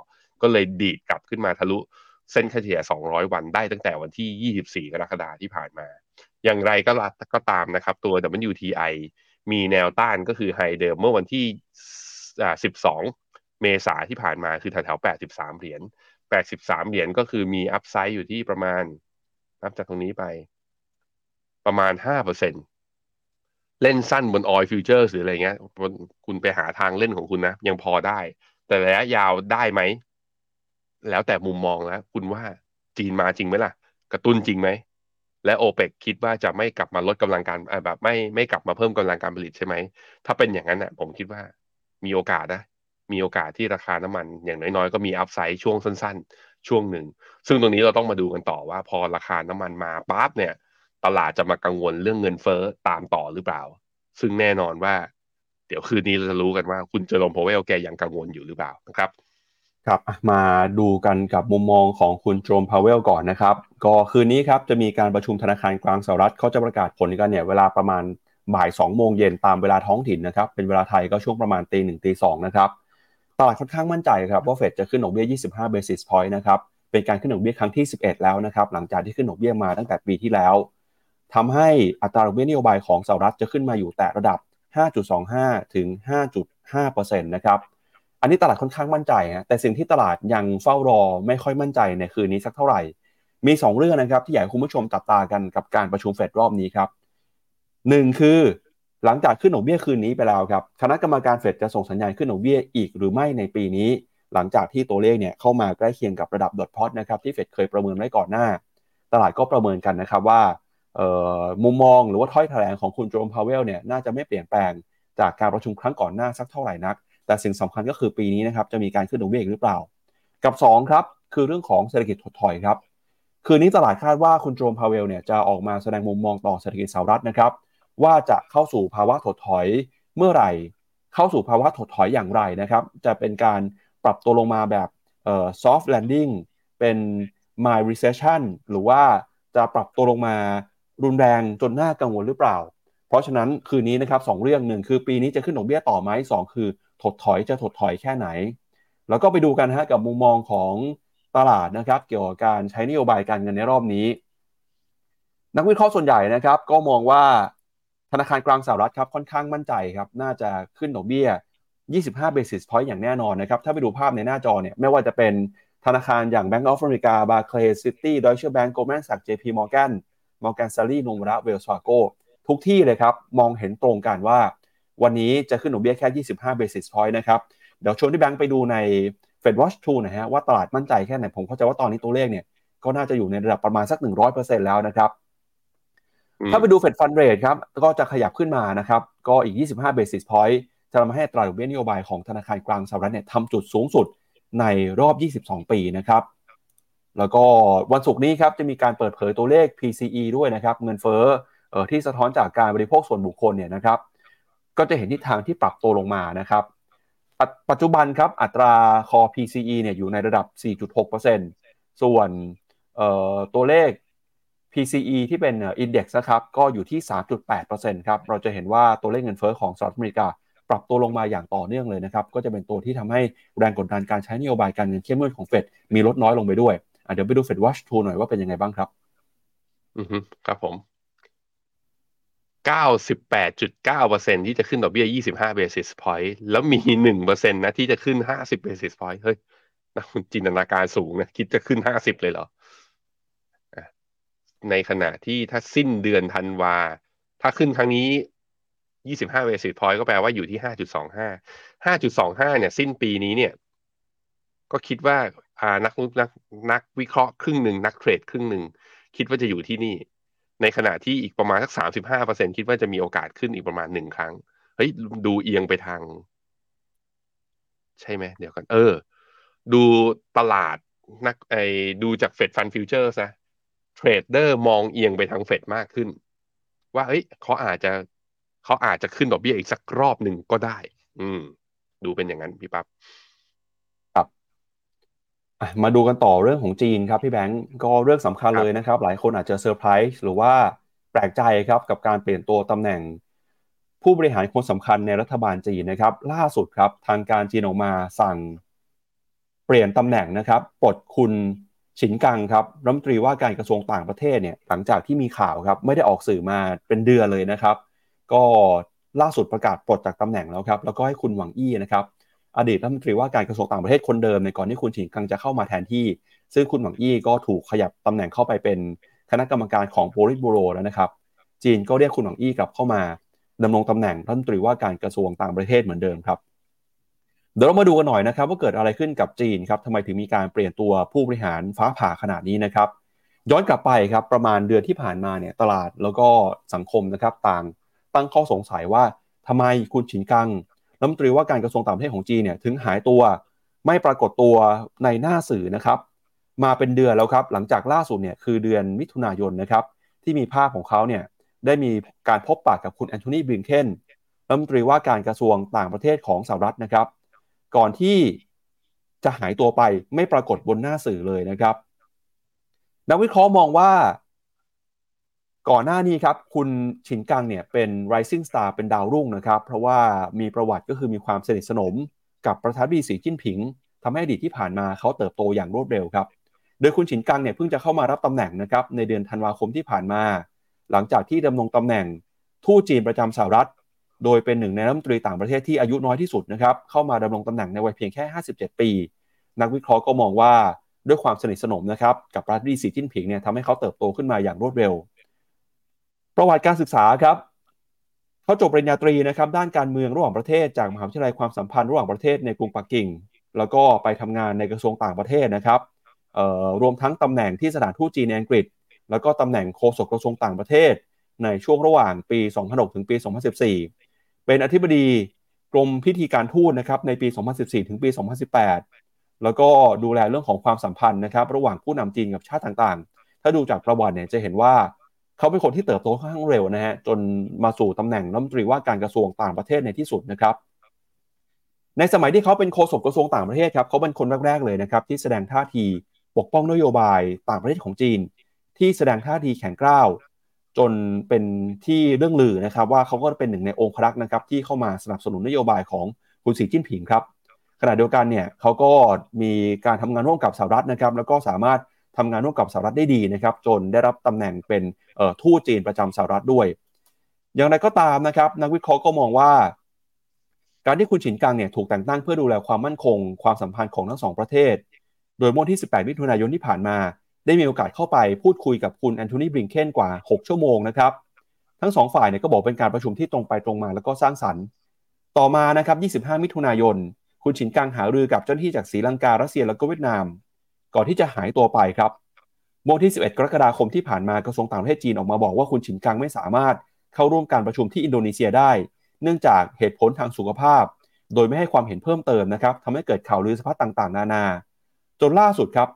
ก็เลยดีดกลับขึ้นมาทะลุเส้นเฉลี่ย 200 วันได้ตั้งแต่วันที่ 24 กรกฎาคมที่ผ่านมา อย่างไรก็ก็ตามนะครับ ตัว WTI มีแนวต้านก็คือไฮเดิมเมื่อวันที่ 12 เมษาที่ผ่านมาคือแถวๆ83 เหรียญ 83 เหรียญก็คือมีอัพไซด์อยู่ที่ประมาณ นับจากตรงนี้ไป ประมาณ 5%เล่นสั้นบนออยฟิวเจอร์หรืออะไรเงี้ย คุณไปหาทางเล่นของคุณนะ ยังพอได้ แต่ระยะยาวได้ไหม แล้วแต่มุมมองแล้ว คุณว่าจีนมาจริงไหมล่ะ กระตุ้นจริงไหม และโอเปกคิดว่าจะไม่กลับมาลดกำลังการแบบไม่ไม่กลับมาเพิ่มกำลังการผลิตใช่ไหม ถ้าเป็นอย่างนั้นนะผมคิดว่ามีโอกาสนะ มีโอกาสที่ราคาน้ำมัน อย่างน้อยๆ ก็มี upside ช่วงสั้น ๆ ช่วงหนึ่ง ซึ่งตรงนี้เราต้องมาดูกันต่อว่า พอราคาน้ำมันมาปั๊บเนี่ย ตลาดจะมากังวลเรื่องเงินเฟ้อตามต่อหรือเปล่า ซึ่งแน่นอนว่า เดี๋ยวคืนนี้เราจะรู้กันว่าคุณเจอโรม พาวเวลแกยังกังวลอยู่หรือเปล่านะครับ ครับมาดูกันกับมุมมองของคุณเจอโรมพาวเวลก่อนนะครับ ก็คืนนี้ครับจะมีการประชุมธนาคารกลางสหรัฐเขาจะประกาศผลกันเนี่ยเวลาประมาณบ่าย2โมงเย็นตามเวลาท้องถิ่นนะครับ เป็นเวลาไทยก็ช่วงประมาณตีหนึ่งตีสองนะครับตลาดค่อนข้างมั่นใจครับว่าเฟดจะขึ้นดอกเบี้ย 25 basis point นะครับเป็นการขึ้นดอกเบี้ยครั้งที่ 11 แล้วนะครับหลังจากที่ขึ้นดอกเบี้ยมาตั้งแต่ปีที่แล้วทำให้อัตราดอกเบี้ยนโยบายของสหรัฐจะขึ้นมาอยู่แต่ระดับ 5.25 ถึง 5.5%นะครับ อันนี้ตลาดค่อนข้างมั่นใจนะแต่สิ่งที่ตลาดยังเฝ้ารอไม่ค่อยมั่นใจในคืนนี้สักเท่าไหร่ มี 2 เรื่องนะครับที่อยากให้คุณผู้ชมจับตากันกับการประชุมเฟดรอบนี้ครับหนึ่งคือหลังจากขึ้นดอกเบี้ยคืนนี้ไปแล้วครับคณะกรรมการเฟดจะส่งสัญญาณขึ้นดอกเบี้ยอีกหรือไม่ในปีนี้ หลังจากที่ตัวเลขเนี่ยเข้ามาใกล้เคียงกับระดับดอทพอตนะครับที่เฟดเคยประเมินไว้ก่อนหน้า ตลาดก็ประเมินกันนะครับว่ามุมมองหรือว่าถ้อยแถลงของคุณโจมพาวเวลเนี่ยน่าจะไม่เปลี่ยนแปลงจากการประชุมครั้งก่อนหน้าสักเท่าไหร่นัก แต่สิ่งสำคัญก็คือปีนี้นะครับจะมีการขึ้นดอกเบี้ยหรือเปล่า กับ 2 ครับ คือเรื่องของเศรษฐกิจถดถอยครับ คืนนี้ตลาดคาดว่าคุณโจมพาวเวลเนี่ยจะออกมาแสดงมุมมองต่อเศรษฐกิจสหรัฐนะครับ ว่าจะเข้าสู่ภาวะถดถอยเมื่อไหร่ เข้าสู่ภาวะถดถอยอย่างไรนะครับ จะเป็นการปรับตัวลงมาแบบเอ่อ soft landing เป็น mild recession หรือว่าจะปรับตัวลงมารุนแรงจนน่ากังวลหรือเปล่า เพราะฉะนั้นคืนนี้นะครับสเรื่องหนึ่งคือปีนี้จะขึ้นดอกเบี้ยต่อไหมสองคือ ถดถอยจะถดถอยแค่ไหน แล้วก็ไปดูกันฮะกับมุมมองของตลาดนะครับ เกี่ยวกับการใช้นโยบายการเงินในรอบนี้ นักวิเคราะห์ส่วนใหญ่นะครับ ก็มองว่าธนาคารกลางสหรัฐครับค่อนข้างมั่นใจครับ น่าจะขึ้นดอกเบี้ย 25 basis point อย่างแน่นอนนะครับ ถ้าไปดูภาพในหน้าจอเนี่ยไม่ว่าจะเป็นธนาคารอย่าง Bank of America Barclays City Deutsche Bank Goldman Sachs JP Morgan Morgan Stanley Nomura Wells Fargo ทุกที่เลยครับ มองเห็นตรงกันว่า วันนี้จะขึ้นดอกเบี้ยแค่ 25 basis point นะครับ เดี๋ยวชวนที่แบงค์ไปดูใน Fed Watch 2นะฮะว่าตลาดมั่นใจแค่ไหน ผมเข้าใจว่าตอนนี้ตัวเลขเนี่ยก็น่าจะอยู่ในระดับประมาณสัก 100%แล้วนะครับ ถ้าไปดู Fed Fund Rate ครับ ก็จะขยับขึ้นมานะครับ ก็อีก 25 basis point จะทำให้ตราดอกเบี้ยนโยบายของธนาคารกลางสหรัฐเนี่ยทำจุดสูงสุดในรอบ 22 ปีนะครับแล้วก็วันศุกร์นี้ครับจะมีการเปิดเผยตัวเลข PCE ด้วยนะครับ เงินเฟ้อเออที่สะท้อนจากการบริโภคส่วนบุคคลเนี่ยนะครับ ก็จะเห็นทิศทางที่ปรับตัวลงมานะครับปัจจุบันครับอัตราคอ PCE เนี่ยอยู่ในระดับ 4.6%ส่วนตัวเลข PCE ที่เป็น Index นะครับก็อยู่ที่ 3.8%ครับเราจะเห็นว่าตัวเลขเงินเฟ้อของสหรัฐอเมริกา ปรับตัวลงมาอย่างต่อเนื่องเลยนะครับ ก็จะเป็นตัวที่ทำให้แรงกดดันการใช้นโยบายการเงินเข้มงวดของเฟดมีลดน้อยลงไปด้วยเดี๋ยวไปดูเฟดวอชทูหน่อยว่าเป็นยังไงบ้างครับ อือฮึครับผม 98.9%ที่จะขึ้นดอกเบี้ย 25 basis point แล้วมี 1%นะที่จะขึ้น 50 basis point เฮ้ยนะคุณจินตนาการสูงนะ คิดจะขึ้น 50 เลยเหรอ ในขณะที่ถ้าสิ้นเดือนธันวา ถ้าขึ้นครั้งนี้ 25 basis point ก็แปลว่าอยู่ที่ 5.25 5.25 เนี่ย สิ้นปีนี้เนี่ย ก็คิดว่าอ่านักนักนักวิเคราะห์ครึ่งหนึ่งนักเทรดครึ่งหนึ่ง คิดว่าจะอยู่ที่นี่ ในขณะที่อีกประมาณสักสามสิบห้าเปอร์เซ็นต์คิดว่าจะมีโอกาสขึ้นอีกประมาณหนึ่งครั้ง เฮ้ย ดูเอียงไปทาง ใช่ไหม เดี๋ยวกัน เออ ดูตลาดนักไอดูจาก Fed Fund Futures trader มองเอียงไปทางเฟดมากขึ้น ว่าเฮ้ยเขาอาจจะเขาอาจจะขึ้นดอกเบี้ยอีกสักรอบหนึ่งก็ได้ อืม ดูเป็นอย่างนั้นพี่ปับ๊บ มาดูกันต่อเรื่องของจีนครับพี่แบงก์ก็เรื่องสำคัญเลยนะครับ หลายคนอาจจะเซอร์ไพรส์หรือว่าแปลกใจครับกับการเปลี่ยนตัวตำแหน่ง ผู้บริหารคนสำคัญในรัฐบาลจีนนะครับ ล่าสุดครับทางการจีนออกมาสั่ง เปลี่ยนตำแหน่งนะครับปลดคุณฉินกังครับรัฐมนตรีว่าการกระทรวงต่างประเทศเนี่ยหลังจากที่มีข่าวครับไม่ได้ออกสื่อมาเป็นเดือนเลยนะครับ ก็ล่าสุดประกาศปลดจากตำแหน่งแล้วครับแล้วก็ให้คุณหวังอี้นะครับ อดีตรัฐมนตรีว่าการกระทรวงต่างประเทศคนเดิมในก่อนที่คุณฉิงกังจะเข้ามาแทนที่ ซึ่งคุณหวังอี้ก็ถูกขยับตำแหน่งเข้าไปเป็นคณะกรรมการของโพลิตบูโรแล้วนะครับ จีนก็เรียกคุณหวังอี้กลับเข้ามาดำรงตำแหน่งรัฐมนตรีว่าการกระทรวงต่างประเทศเหมือนเดิมครับเดี๋ยวเรามาดูกันหน่อยนะครับว่าเกิดอะไรขึ้นกับจีนครับทำไมถึงมีการเปลี่ยนตัวผู้บริหารฟ้าผ่าขนาดนี้นะครับ ย้อนกลับไปครับประมาณเดือนที่ผ่านมาเนี่ยตลาดแล้วก็สังคมนะครับต่างตั้งข้อสงสัยว่าทำไมคุณฉินกัง รัฐมนตรีว่าการกระทรวงต่างประเทศของจีนเนี่ยถึงหายตัวไม่ปรากฏตัวในหน้าสื่อนะครับ มาเป็นเดือนแล้วครับ หลังจากล่าสุดเนี่ยคือเดือนมิถุนายนนะครับ ที่มีภาพของเขาเนี่ยได้มีการพบปะกับคุณแอนโทนีบิงเคนรัฐมนตรีว่าการกระทรวงต่างประเทศของสหรัฐนะครับ ก่อนที่จะหายตัวไปไม่ปรากฏบนหน้าสื่อเลยนะครับ นักวิเคราะห์มองว่า ก่อนหน้านี้ครับคุณชินกังเนี่ยเป็น rising star เป็นดาวรุ่งนะครับ เพราะว่ามีประวัติก็คือมีความสนิทสนม กับประธานาธิบดีสีจิ้นผิงทำให้อดีตที่ผ่านมาเขาเติบโตอย่างรวดเร็วครับ โดยคุณชินกังเนี่ยเพิ่งจะเข้ามารับตำแหน่งนะครับในเดือนธันวาคมที่ผ่านมา หลังจากที่ดำรงตำแหน่งทูตจีนประจำสหรัฐ โดยเป็นหนึ่งในรัฐมนตรีต่างประเทศที่อายุน้อยที่สุดนะครับเข้ามาดำรงตำแหน่งในวัยเพียงแค่ 57 ปี นักวิเคราะห์ก็มองว่าด้วยความสนิทสนมนะครับกับประธานาธิบดีสีจิ้นผิงเนี่ยทำให้เขาเติบโตขึ้นมาอย่างรวดเร็ว ประวัติการศึกษาครับเขาจบปริญญาตรีนะครับด้านการเมืองระหว่างประเทศจากมหาวิทยาลัยความสัมพันธ์ระหว่างประเทศในกรุงปักกิ่ง แล้วก็ไปทำงานในกระทรวงต่างประเทศนะครับรวมทั้งตำแหน่งที่สถานทูตจีนในอังกฤษ แล้วก็ตำแหน่งโฆษกกระทรวงต่างประเทศ ในช่วงระหว่างปี 2006 ถึงปี 2014 เป็นอธิบดีกรมพิธีการทูตนะครับในปี 2014 ถึงปี 2018 แล้วก็ดูแลเรื่องของความสัมพันธ์นะครับระหว่างผู้นำจีนกับชาติต่างๆ ถ้าดูจากประวัติเนี่ยจะเห็นว่า เขาเป็นคนที่เติบโตค่อนข้างเร็วนะฮะจนมาสู่ตำแหน่งรัฐมนตรีว่าการกระทรวงต่างประเทศในที่สุดนะครับในสมัยที่เขาเป็นโฆษกกระทรวงต่างประเทศครับเขาเป็นคนแรกๆเลยนะครับที่แสดงท่าทีปกป้องนโยบายต่างประเทศของจีน ที่แสดงท่าทีแข็งกร้าวจนเป็นที่เรื่องลือนะครับ ว่าเขาก็เป็นหนึ่งในองค์ครักษ์นะครับที่เข้ามาสนับสนุนนโยบายของคุณสีจิ้นผิงครับขณะเดียวกันเนี่ยเขาก็มีการทำงานร่วมกับสหรัฐนะครับ แล้วก็สามารถ ทำงานร่วมกับสหรัฐได้ดีนะครับจนได้รับตำแหน่งเป็นทูตจีนประจำสหรัฐด้วย อย่างไรก็ตามนะครับนักวิเคราะห์ก็มองว่า การที่คุณฉินกังเนี่ยถูกแต่งตั้งเพื่อดูแลความมั่นคง ความสัมพันธ์ของทั้งสองประเทศ โดยเมื่อที่ 18 มิถุนายนที่ผ่านมา ได้มีโอกาสเข้าไปพูดคุยกับคุณแอนโทนีบริงเคนกว่า 6 ชั่วโมงนะครับทั้งสองฝ่ายเนี่ยก็บอกเป็นการประชุมที่ตรงไปตรงมาแล้วก็สร้างสรรค์ ต่อมานะครับ 25 มิถุนายน คุณฉินกังหารือกับเจ้าหน้าที่จากศรีลังการัสเซียแล้วก็เวียดนาม ก่อนที่จะหายตัวไปครับเมื่อที่ 11 กรกฎาคมที่ผ่านมากระทรวงต่างประเทศจีนออกมาบอกว่าคุณฉินกังไม่สามารถเข้าร่วมการประชุมที่อินโดนีเซียได้ เนื่องจากเหตุผลทางสุขภาพ โดยไม่ให้ความเห็นเพิ่มเติมนะครับทำให้เกิดข่าวลือสะพัดต่างๆ นานา จนล่าสุดครับ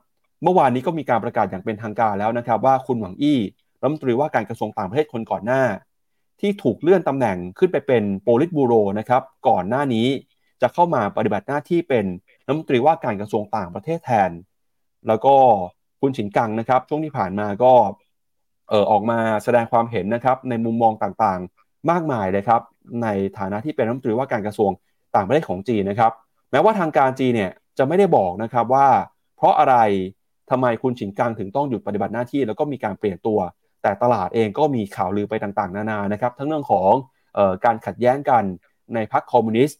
เมื่อวานนี้ก็มีการประกาศอย่างเป็นทางการแล้วนะครับ ว่าคุณหวังอี้รัฐมนตรีว่าการกระทรวงต่างประเทศคนก่อนหน้า ที่ถูกเลื่อนตำแหน่งขึ้นไปเป็นโปลิตบูโรนะครับก่อนหน้านี้จะเข้ามาปฏิบัติหน้าที่เป็นรัฐมนตรีว่าการกระทรวงต่างประเทศแทน แล้วก็คุณฉินกังนะครับ ช่วงที่ผ่านมาก็เออออกมาแสดงความเห็นนะครับในมุมมองต่างๆ มากมายเลยครับ ในฐานะที่เป็นรัฐมนตรีว่าการกระทรวงต่างประเทศของจีนนะครับ แม้ว่าทางการจีนเนี่ยจะไม่ได้บอกนะครับว่า เพราะอะไรทำไมคุณฉินกังถึงต้องหยุดปฏิบัติหน้าที่ แล้วก็มีการเปลี่ยนตัว แต่ตลาดเองก็มีข่าวลือไปต่างๆ นานานะครับ ทั้งเรื่องของออการขัดแย้งกันในพรรคคอมมิวนิสต์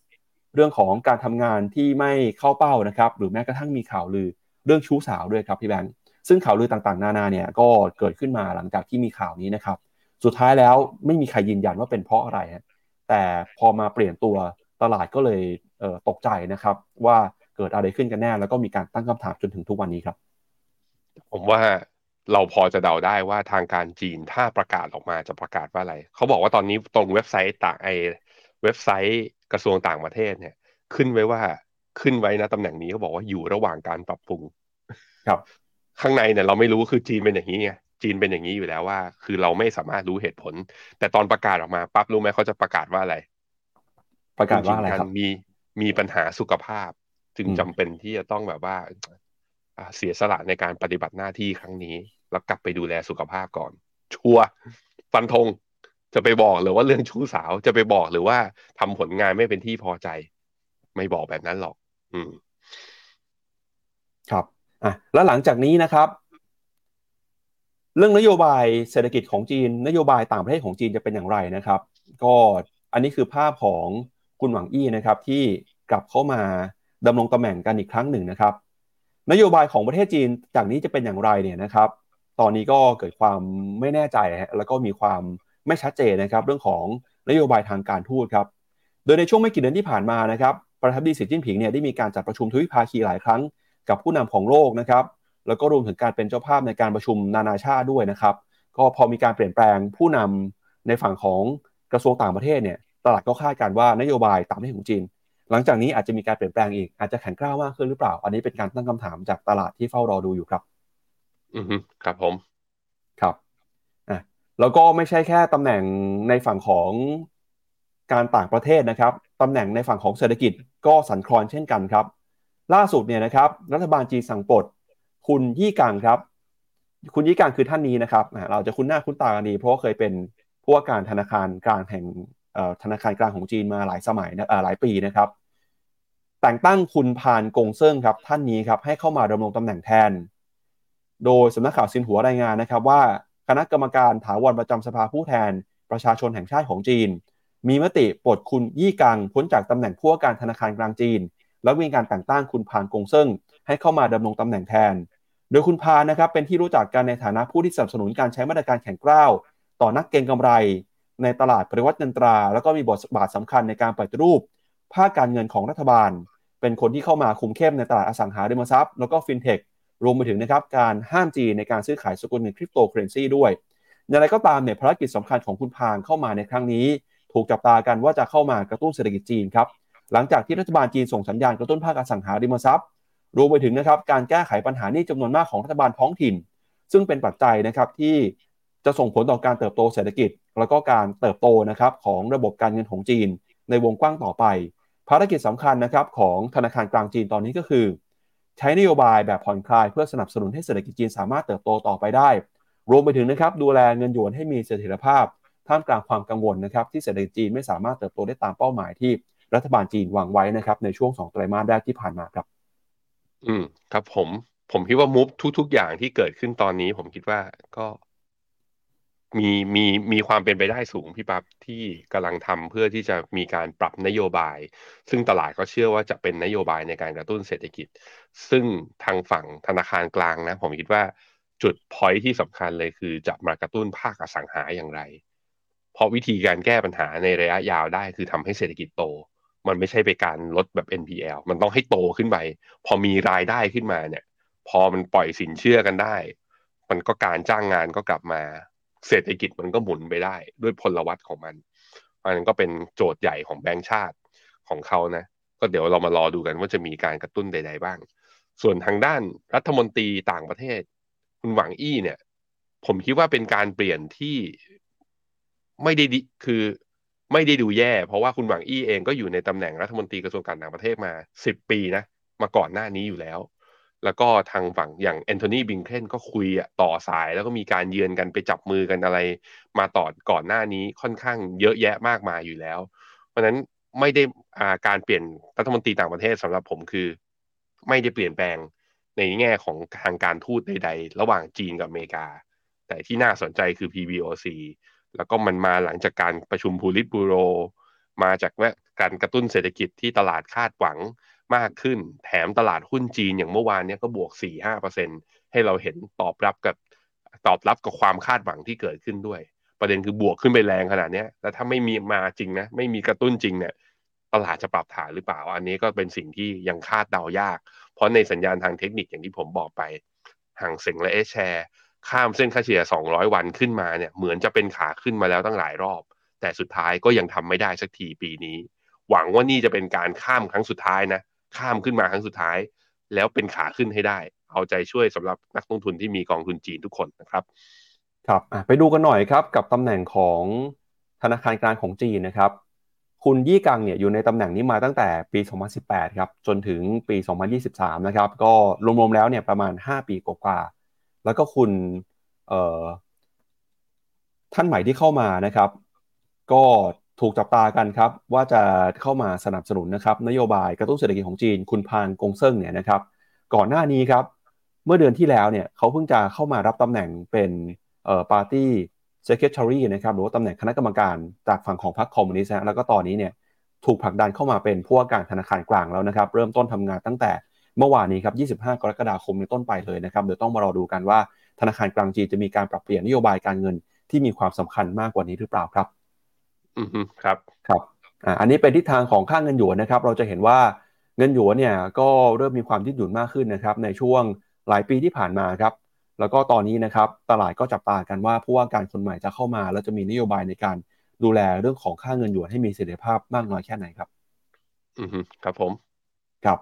เรื่องของการทำงานที่ไม่เข้าเป้านะครับ หรือแม้กระทั่งมีข่าวลือ เรื่องชู้สาวด้วยครับพี่แบงค์ซึ่งข่าวลือต่างๆ นานาเนี่ยก็เกิดขึ้นมาหลังจากที่มีข่าวนี้นะครับ สุดท้ายแล้วไม่มีใครยืนยันว่าเป็นเพราะอะไร แต่พอมาเปลี่ยนตัวตลาดก็เลยเตกใจนะครับ ว่าเกิดอะไรขึ้นกันแน่ แล้วก็มีการตั้งคำถามจนถึงทุกวันนี้ครับ ผมว่าเราพอจะเดาได้ว่าทางการจีนถ้าประกาศออกมาจะประกาศว่าอะไร เขาบอกว่าตอนนี้ตรงเว็บไซต์ต่างไอเว็บไซต์กระทรวงต่างประเทศเนี่ย ขึ้นไว้ว่า ขึ้นไว้นะตำแหน่งนี้เขาบอกว่าอยู่ระหว่างการปรับปรุง ครับ ข้างในเนี่ยเราไม่รู้คือจีนเป็นอย่างนี้ไงจีนเป็นอย่างนี้อยู่แล้วว่า คือเราไม่สามารถรู้เหตุผล แต่ตอนประกาศออกมาปั๊บรู้ไหมเขาจะประกาศว่าอะไร ประกาศว่าอะไรครับมีมีปัญหาสุขภาพ จึงจำเป็นที่จะต้องแบบว่าเสียสละในการปฏิบัติหน้าที่ครั้งนี้ แล้วกลับไปดูแลสุขภาพก่อน ชัวฟันธงจะไปบอกหรือว่าเรื่องชู้สาวจะไปบอกหรือว่าทำผลงานไม่เป็นที่พอใจ ไม่บอกแบบนั้นหรอก อืมครับอะแล้วหลังจากนี้นะครับ เรื่องนโยบายเศรษฐกิจของจีน นโยบายต่างประเทศของจีนจะเป็นอย่างไรนะครับ ก็อันนี้คือภาพของคุณหวังอี้นะครับ ที่กลับเข้ามาดำรงตำแหน่งกันอีกครั้งหนึ่งนะครับ นโยบายของประเทศจีนจากนี้จะเป็นอย่างไรเนี่ยนะครับ ตอนนี้ก็เกิดความไม่แน่ใจแล้วก็มีความไม่ชัดเจนนะครับ เรื่องของนโยบายทางการทูตครับ โดยในช่วงไม่กี่เดือนที่ผ่านมานะครับ ประธานาธิบดีสีจิ้นผิงเนี่ยได้มีการจัดประชุมทวิภาคีหลายครั้งกับผู้นำของโลกนะครับ แล้วก็รวมถึงการเป็นเจ้าภาพในการประชุมนานาชาติด้วยนะครับ ก็พอมีการเปลี่ยนแปลงผู้นำในฝั่งของกระทรวงต่างประเทศเนี่ยตลาดก็คาดการว่านโยบายต่างประเทศของจีน หลังจากนี้อาจจะมีการเปลี่ยนแปลงอีกอาจจะแข็งกร้าวมากขึ้นหรือเปล่า อันนี้เป็นการตั้งคำถามจากตลาดที่เฝ้ารอดูอยู่ครับ อืมครับผมครับอะแล้วก็ไม่ใช่แค่ตำแหน่งในฝั่งของการต่างประเทศนะครับ ตำแหน่งในฝั่งของเศรษฐกิจก็สั่นคลอนเช่นกันครับ ล่าสุดเนี่ยนะครับรัฐบาลจีนสั่งปลดคุณยี่กังครับ คุณยี่กังคือท่านนี้นะครับ เราจะคุ้นหน้าคุ้นตากันดี เพราะเคยเป็นผู้ว่าการธนาคารกลางแห่งธนาคารกลางของจีนมาหลายสมัยนะหลายปีนะครับ แต่งตั้งคุณพานกงเซิงครับ ท่านนี้ครับให้เข้ามาดำรงตำแหน่งแทน โดยสำนักข่าวซินหัวรายงานนะครับว่าคณะกรรมการถาวรประจำสภาผู้แทนประชาชนแห่งชาติของจีน มีมติปลดคุณยี่กังพ้นจากตำแหน่งผู้ว่าการธนาคารกลางจีน แล้วมีการแต่งตั้งคุณพานกงเซิงให้เข้ามาดำรงตำแหน่งแทน โดยคุณพานนะครับเป็นที่รู้จักกันในฐานะผู้ที่สนับสนุนการใช้มาตรการแข่งกล้าว ต่อนักเก็งกำไร ในตลาดปริวัติเงินตรา แล้วก็มีบทบาทสำคัญในการปฏิรูปภาคการเงินของรัฐบาล เป็นคนที่เข้ามาคุมเข้มในตลาดอสังหาริมทรัพย์แล้วก็ฟินเทครวมไปถึงนะครับการห้ามจีนในการซื้อขายสกุลเงินคริปโตเคอเรนซีด้วยอย่างไรก็ตามเนี่ยภารกิจสำคัญของคุณพานเข้ามาในครั้งนี้ ถูกจับตากันว่าจะเข้ามากระตุ้นเศรษฐกิจจีนครับหลังจากที่รัฐบาลจีนส่งสัญญาณกระตุ้นภาคอสังหาริมทรัพย์ รวมไปถึงนะครับการแก้ไขปัญหาหนี้จำนวนมากของรัฐบาลท้องถิ่น ซึ่งเป็นปัจจัยนะครับที่จะส่งผลต่อการเติบโตเศรษฐกิจ แล้วก็การเติบโตนะครับของระบบการเงินของจีน ในวงกว้างต่อไป ภารกิจสำคัญนะครับของธนาคารกลางจีนตอนนี้ก็คือ ใช้นโยบายแบบผ่อนคลายเพื่อสนับสนุนให้เศรษฐกิจจีนสามารถเติบโตต่อไปได้ รวมไปถึงนะครับดูแลเงินหยวนให้มีเสถียรภาพ ท่ามกลางความกังวลนะครับที่เศรษฐกิจจีนไม่สามารถเติบโตได้ตามเป้าหมายที่รัฐบาลจีนวางไว้นะครับในช่วงสองไตรมาสแรกที่ผ่านมาครับ อืมครับผมผมคิดว่ามุฟทุก ๆ อย่างที่เกิดขึ้นตอนนี้ ผมคิดว่าก็มีมีมีความเป็นไปได้สูงพี่ปั๊บที่กำลังทำเพื่อที่จะมีการปรับนโยบาย ซึ่งตลาดก็เชื่อว่าจะเป็นนโยบายในการกระตุ้นเศรษฐกิจ ซึ่งทางฝั่งธนาคารกลางนะ ผมคิดว่าจุดพอยที่สำคัญเลยคือจะมากระตุ้นภาคอสังหาอย่างไร เพราะวิธีการแก้ปัญหาในระยะยาวได้คือทำให้เศรษฐกิจโต มันไม่ใช่ไปการลดแบบ NPL มันต้องให้โตขึ้นไป พอมีรายได้ขึ้นมาเนี่ย พอมันปล่อยสินเชื่อกันได้ มันก็การจ้างงานก็กลับมา เศรษฐกิจมันก็หมุนไปได้ด้วยพลวัตของมันอันนั้นก็เป็นโจทย์ใหญ่ของแบงก์ชาติของเขานะ ก็เดี๋ยวเรามารอดูกันว่าจะมีการกระตุ้นใด ๆ บ้าง ส่วนทางด้านรัฐมนตรีต่างประเทศ คุณหวังอี้เนี่ย ผมคิดว่าเป็นการเปลี่ยนที่ ไม่ได้ดีคือไม่ได้ดูแย่ เพราะว่าคุณหวังอี้เองก็อยู่ในตำแหน่งรัฐมนตรีกระทรวงการต่างประเทศมาสิบปีนะ มาก่อนหน้านี้อยู่แล้ว แล้วก็ทางฝั่งอย่างแอนโทนีบิงเคนก็คุยต่อสายแล้วก็มีการเยือนกันไปจับมือกันอะไร มาต่อก่อนหน้านี้ค่อนข้างเยอะแยะมากมายอยู่แล้ว เพราะฉะนั้นไม่ได้อาการเปลี่ยนรัฐมนตรีต่างประเทศสำหรับผมคือ ไม่ได้เปลี่ยนแปลงในแง่ของทางการทูตใด ๆ ระหว่างจีนกับอเมริกา แต่ที่น่าสนใจคือ PBOC แล้วก็มันมาหลังจากการประชุมพูลิตบูโร มาจากว่าการกระตุ้นเศรษฐกิจที่ตลาดคาดหวังมากขึ้น แถมตลาดหุ้นจีนอย่างเมื่อวานนี้ก็บวก 4-5%ให้เราเห็นตอบรับกับตอบรับกับความคาดหวังที่เกิดขึ้นด้วย ประเด็นคือบวกขึ้นไปแรงขนาดนี้แล้วถ้าไม่มีมาจริงนะ ไม่มีกระตุ้นจริงเนี่ยตลาดจะปรับฐานหรือเปล่า อันนี้ก็เป็นสิ่งที่ยังคาดเดายาก เพราะในสัญญาณทางเทคนิคอย่างที่ผมบอกไปห่างเซ็งและเอชแชร์ ข้ามเส้นค่าเฉลี่ย 200 วันขึ้นมาเนี่ยเหมือนจะเป็นขาขึ้นมาแล้วตั้งหลายรอบ แต่สุดท้ายก็ยังทำไม่ได้สักทีปีนี้ หวังว่านี่จะเป็นการข้ามครั้งสุดท้ายนะข้ามขึ้นมาครั้งสุดท้าย แล้วเป็นขาขึ้นให้ได้ เอาใจช่วยสำหรับนักลงทุนที่มีกองทุนจีนทุกคนนะครับ ครับไปดูกันหน่อยครับกับตำแหน่งของธนาคารกลางของจีนนะครับ คุณยี่กังเนี่ยอยู่ในตำแหน่งนี้มาตั้งแต่ปี 2018 ครับ จนถึงปี 2023 นะครับ ก็รวมๆแล้วเนี่ยประมาณ 5 ปีกว่าๆ แล้วก็คุณท่านใหม่ที่เข้ามานะครับ ก็ถูกจับตากันครับ ว่าจะเข้ามาสนับสนุนนะครับ นโยบายกระตุ้นเศรษฐกิจของจีน คุณพานกงเซิงเนี่ยนะครับ ก่อนหน้านี้ครับ เมื่อเดือนที่แล้วเนี่ยเขาเพิ่งจะเข้ามารับตำแหน่งเป็นปาร์ตี้เซคเ r ทอรี่นะครับหรือว่าตำแหน่งคณะกรรมการจากฝั่งของพรรคคอมมิวนิสต์แล้วก็ตอนนี้เนี่ยถูกผลักดันเข้ามาเป็นผู้ว่าการธนาคารกลางแล้วนะครับ เริ่มต้นทำงานตั้งแต่ เมื่อวานนี้ครับ 25 กรกฎาคมเป็นต้นไปเลยนะครับ เดี๋ยวต้องมารอดูกันว่าธนาคารกลางจีนจะมีการปรับเปลี่ยนนโยบายการเงินที่มีความสำคัญมากกว่านี้หรือเปล่าครับ อืมครับ ครับ อ่า อันนี้เป็นทิศทางของค่าเงินหยวนนะครับ เราจะเห็นว่าเงินหยวนเนี่ยก็เริ่มมีความยืดหยุ่นมากขึ้นนะครับ ในช่วงหลายปีที่ผ่านมาครับ แล้วก็ตอนนี้นะครับ ตลาดก็จับตากันว่าผู้ว่าการคนใหม่จะเข้ามา แล้วจะมีนโยบายในการดูแลเรื่องของค่าเงินหยวนให้มีเสถียรภาพมากน้อยแค่ไหนครับ อืมครับผม ครับ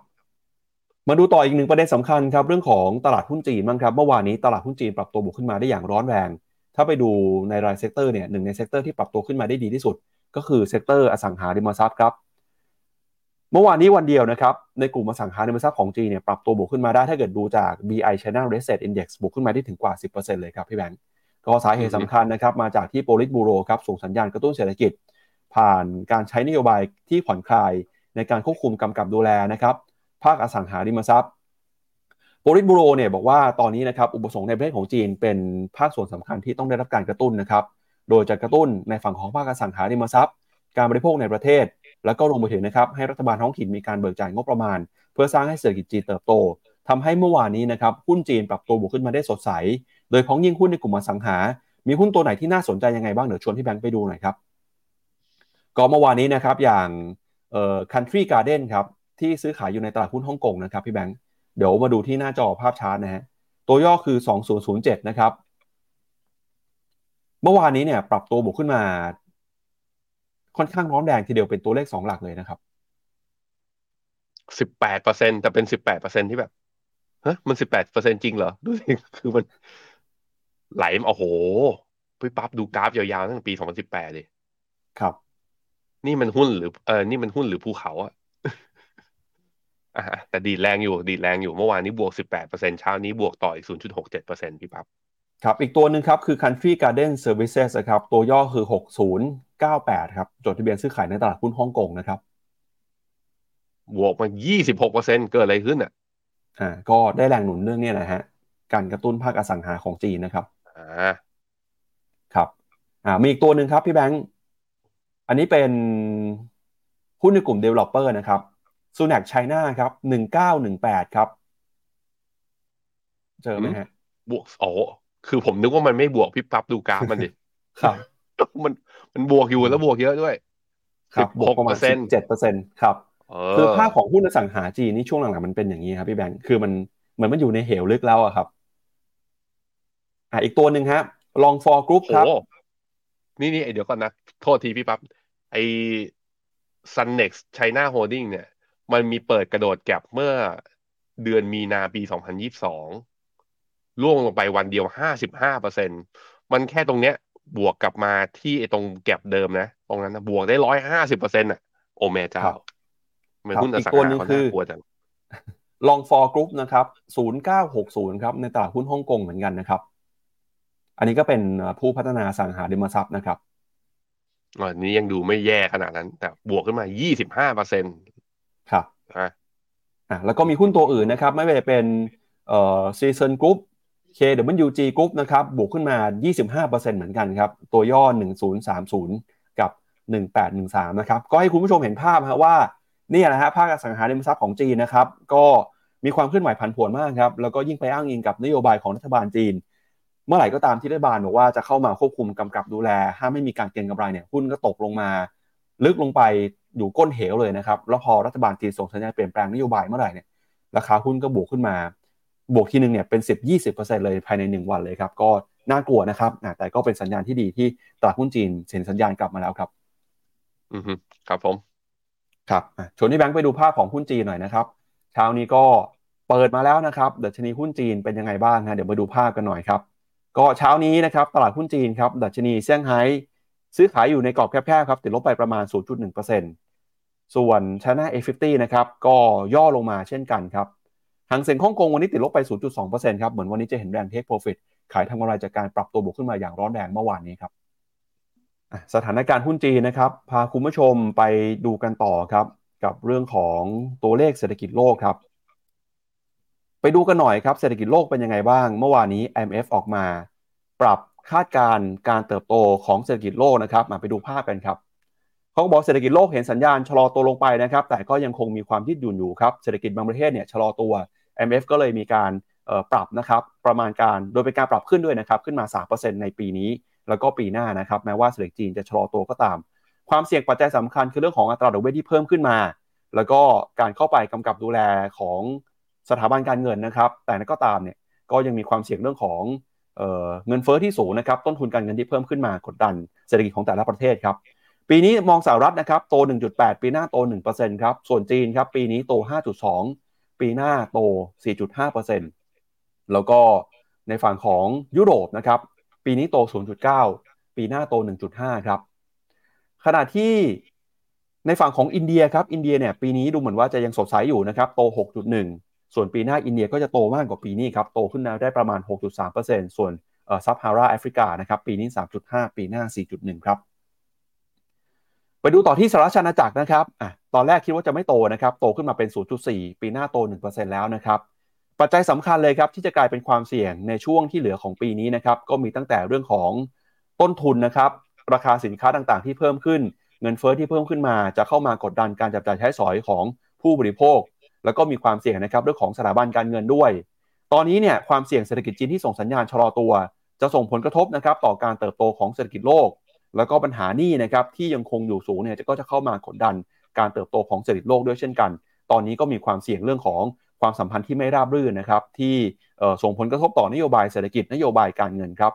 มาดูต่ออีกหนึ่งประเด็นสำคัญครับเรื่องของตลาดหุ้นจีนบ้างครับเมื่อวานนี้ตลาดหุ้นจีนปรับตัวบวกขึ้นมาได้อย่างร้อนแรง ถ้าไปดูในราย sector เนี่ยหนึ่งใน sector ที่ปรับตัวขึ้นมาได้ดีที่สุด ก็คือ sector อสังหาริมทรัพย์ครับเมื่อวานนี้วันเดียวนะครับในกลุ่มอสังหาริมทรัพย์ของจีนเนี่ยปรับตัวบวกขึ้นมาได้ถ้าเกิดดูจาก BI China Real Estate Index บวกขึ้นมาได้ถึงกว่า 10%เลยครับพี่แบงก์ก็สาเหตุสำคัญนะครับมาจากที่โปลิตบูโรครับส่งสัญญาณกระตุ้นเศรษฐกิจ ผ่านการใช้นโยบายที่ผ่อนคลายในการควบคุมกำกับดูแลนะครับ ภาคอสังหาริมทรัพย์โปลิตบูโรเนี่ยบอกว่าตอนนี้นะครับอุปสงค์ในประเทศของจีนเป็นภาคส่วนสำคัญที่ต้องได้รับการกระตุ้นนะครับโดยจะกระตุ้นในฝั่งของภาคอสังหาริมทรัพย์ การบริโภคในประเทศ แล้วก็รวมไปถึงนะครับให้รัฐบาลท้องถิ่นมีการเบิกจ่ายงบประมาณ เพื่อสร้างให้เศรษฐกิจจีนเติบโตทำให้เมื่อวานนี้นะครับหุ้นจีนปรับตัวบวกขึ้นมาได้สดใส โดยพ้องยิ่งหุ้นในกลุ่มอสังหา มีหุ้นตัวไหนที่น่าสนใจยังไงบ้างเดี๋ยวชวนพี่แบงค์ไปดูหน่อยครับก็เมื่อวานนี้นะครับอย่างเอ่อ Country Garden ครับ ที่ซื้อขายอยู่ในตลาดหุ้นฮ่องกงนะครับพี่แบงค์เดี๋ยวมาดูที่หน้าจอภาพชาร์ตนะฮะตัวย่อคือ 2007 นะครับ เมื่อวานนี้เนี่ย ปรับตัวบวกขึ้นมา ค่อนข้างร้อนแรงทีเดียวเป็นตัวเลข2หลักเลยนะครับ สิบแปดเปอร์เซ็นแต่เป็นสิบแปดเปอร์เซ็นที่แบบเฮ้ยมันสิบแปดเปอร์เซ็นจริงเหรอ ดูสิ คือมันไหลมาโอ้โหพี่ปั๊บดูกราฟยาวๆตั้งแต่ปีสองพันสิบแปดเลยครับ นี่มันหุ้นหรือเออนี่มันหุ้นหรือภูเขาอะ อ่าแต่ดีดแรงอยู่ดีดแรงอยู่เมื่อวานนี้บวกสิบแปดเปอร์เซ็นเช้านี้บวกต่ออีกศูนย์จุดหกเจ็ดเปอร์เซ็นพี่ปั๊บครับอีกตัวหนึ่งครับคือ Country Garden Services นะครับตัวย่อคือ 6098 ครับ จดทะเบียนซื้อขายในตลาดหุ้นฮ่องกงนะครับ บวกมายี่สิบหกเปอร์เซ็นเกิดอะไรขึ้นอะอ่าก็ได้แรงหนุนเรื่องนี้นะฮะการกระตุ้นภาคอสังหาของจีนนะครับอ่าครับอ่ามีอีกตัวหนึ่งครับพี่แบงค์อันนี้เป็นหุ้นในกลุ่ม Developer นะครับ s u n a c China ครับหนึ่งเก้าหนึ่งแปดครับ เจอไหมฮะ บวกโอ้คือผมนึกว่ามันไม่บวกพี่ปั๊บดูกราฟมันดิ ครับ มันมันบวกอยู่แล้วบวกเยอะด้วยครับบวกประมาณ16%เจ็ดเปอร์เซ็นต์ครับเอคือภาพของหุ้นอสังหาจีนนี่ช่วงหลังๆมันเป็นอย่างนี้ครับพี่แบงค์คือมันเหมือนมันอยู่ในเหวลึกแล้วอะครับอ่าอีกตัวหนึ่งฮะ Longfor Groupโอ้ครับโหนี่นี่เดี๋ยวก่อนนะ โทษทีพี่ปั๊บไอ Sunac China Holding เนี่ย มันมีเปิดกระโดด gap เมื่อเดือนมีนาปี 2022ร่วงลงไปวันเดียว 55เปอร์เซ็นมันแค่ตรงเนี้ยบวกกลับมาที่ไอ้ตรง gap เดิมนะ ตรงนั้นนะบวกได้ร้อยห้าสิบเปอร์เซ็นต์อะ โอแม่เจ้าครับทำไมันครับหุ้นออีกสังตัวหาหนึ่งเขาคือน่ากลัวจัง Longfor Group นะครับศูนย์เก้าหกศูนย์ครับ ในตลาดหุ้นฮ่องกงเหมือนกันนะครับ อันนี้ก็เป็นผู้พัฒนาอสังหาริมทรัพย์นะครับอันนี้ยังดูไม่แย่ขนาดนั้น แต่บวกขึ้นมา 25เปอร์เซ็นต์ ครับนะอะแล้วก็มีหุ้นตัวอื่นนะครับ ไม่ว่าจะเป็นเอ่อซีซันกรุ๊ป KWG Group นะครับบวกขึ้นมา 25%เหมือนกันครับ ตัวย่อ 1030 กับ 1813 นะครับ ก็ให้คุณผู้ชมเห็นภาพฮะว่านี่แหละฮะภาคอสังหาริมทรัพย์ของจีนนะครับ ก็มีความเคลื่อนไหวผันผวนมากครับ แล้วก็ยิ่งไปอ้างอิงกับนโยบายของรัฐบาลจีน เมื่อไหร่ก็ตามที่รัฐบาลบอกว่าจะเข้ามาควบคุมกำกับดูแลห้ามไม่มีการเก็งกำไรเนี่ยหุ้นก็ตกลงมา ลึกลงไป อยู่ก้นเหวเลยนะครับ แล้วพอรัฐบาลจีนส่งสัญญาณเปลี่ยนแปลงนโยบายเมื่อไหร่เนี่ยราคาหุ้นก็บวกขึ้นมา บวกทีหนึ่งเนี่ยเป็น 10-20%เลยภายใน 1 วันเลยครับ ก็น่ากลัวนะครับอะแต่ก็เป็นสัญญาณที่ดีที่ตลาดหุ้นจีนเห็นสัญญาณกลับมาแล้วครับ อือฮึครับผม ครับอะชวนที่แบงค์ไปดูภาพของหุ้นจีนหน่อยนะครับเช้านี้ก็เปิดมาแล้วนะครับดัชนีหุ้นจีนเป็นยังไงบ้างนะเดี๋ยวมาดูภาพกันหน่อยครับ ก็เช้านี้นะครับตลาดหุ้นจีนครับดัชนีเซี่ยงไฮ้ซื้อขายอยู่ในกรอบแคบๆครับติดลบไปประมาณ 0.1% ส่วน China A50 นะครับก็ย่อลงมาเช่นกันครับหางเซ็งฮ่องกงวันนี้ติดลบไป 0.2%ครับเหมือนวันนี้จะเห็นแรงเทคโปรฟิตขายทำกำไรจากการปรับตัวบวกขึ้นมาอย่างร้อนแรงเมื่อวานนี้ครับสถานการณ์หุ้นจีนนะครับ พาคุณผู้ชมไปดูกันต่อครับ กับเรื่องของตัวเลขเศรษฐกิจโลกครับ ไปดูกันหน่อยครับเศรษฐกิจโลกเป็นยังไงบ้าง เมื่อวานนี้ IMF ออกมา ปรับคาดการณ์การเติบโตของเศรษฐกิจโลกนะครับมาไปดูภาพกันครับ เขาก็บอกเศรษฐกิจโลกเห็นสัญญาณชะลอตัวลงไปนะครับ แต่ก็ยังคงมีความยืดหยุ่นอยู่ครับ เศรษฐกิจบางประเทศเนี่ยชะลอตัว IMF ก็เลยมีการปรับนะครับประมาณการโดยเป็นการปรับขึ้นด้วยนะครับขึ้นมา 3%ในปีนี้ แล้วก็ปีหน้านะครับแม้ว่าเศรษฐกิจจีนจะชะลอตัวก็ตาม ความเสี่ยงปัจจัยสำคัญคือเรื่องของอัตราดอกเบี้ยที่เพิ่มขึ้นมา แล้วก็การเข้าไปกำกับดูแลของสถาบันการเงินนะครับ แต่นั้นก็ตามเนี่ยก็ยังมีความเสี่ยงเรื่องของเออเงินเฟ้อที่สูงนะครับต้นทุนการเงินที่เพิ่มขึ้นมากดดันเศรษฐกิจของแต่ละประเทศครับ ปีนี้มองสหรัฐนะครับโต 1.8 ปีหน้าโต 1%ครับ ส่วนจีนครับปีนี้โต 5.2 ปีหน้าโต 4.5%แล้วก็ในฝั่งของยุโรปนะครับปีนี้โต 0.9 ปีหน้าโต 1.5 ครับ ขณะที่ในฝั่งของอินเดียครับอินเดียเนี่ยปีนี้ดูเหมือนว่าจะยังสดใสอยู่นะครับโต 6.1 ส่วนปีหน้าอินเดียก็จะโตมากกว่าปีนี้ครับโตขึ้นได้ประมาณ 6.3%ส่วนซับฮาราแอฟริกานะครับปีนี้ 3.5 ปีหน้า 4.1 ครับ ไปดูต่อที่สหรัฐอาณาจักรนะครับอะตอนแรกคิดว่าจะไม่โตนะครับ โตขึ้นมาเป็น 0.4 ปีหน้าโต 1%แล้วนะครับ ปัจจัยสำคัญเลยครับที่จะกลายเป็นความเสี่ยงในช่วงที่เหลือของปีนี้นะครับ ก็มีตั้งแต่เรื่องของต้นทุนนะครับ ราคาสินค้าต่างๆ ที่เพิ่มขึ้น เงินเฟ้อที่เพิ่มขึ้นมาจะเข้ามากดดันการจับจ่ายใช้สอยของผู้บริโภค แล้วก็มีความเสี่ยงนะครับเรื่องของสถาบันการเงินด้วย ตอนนี้เนี่ยความเสี่ยงเศรษฐกิจจีนที่ส่งสัญญาณชะลอตัว จะส่งผลกระทบนะครับต่อการเติบโตของเศรษฐกิจโลก แล้วก็ปัญหานี้นะครับที่ยังคงอยู่สูงเนี่ยก็จะเข้ามากดดันการเติบโตของเศรษฐกิจโลกด้วยเช่นกัน ตอนนี้ก็มีความเสี่ยงเรื่องของความสัมพันธ์ที่ไม่ราบรื่นนะครับที่ส่งผลกระทบต่อนโยบายเศรษฐกิจนโยบายการเงินครับ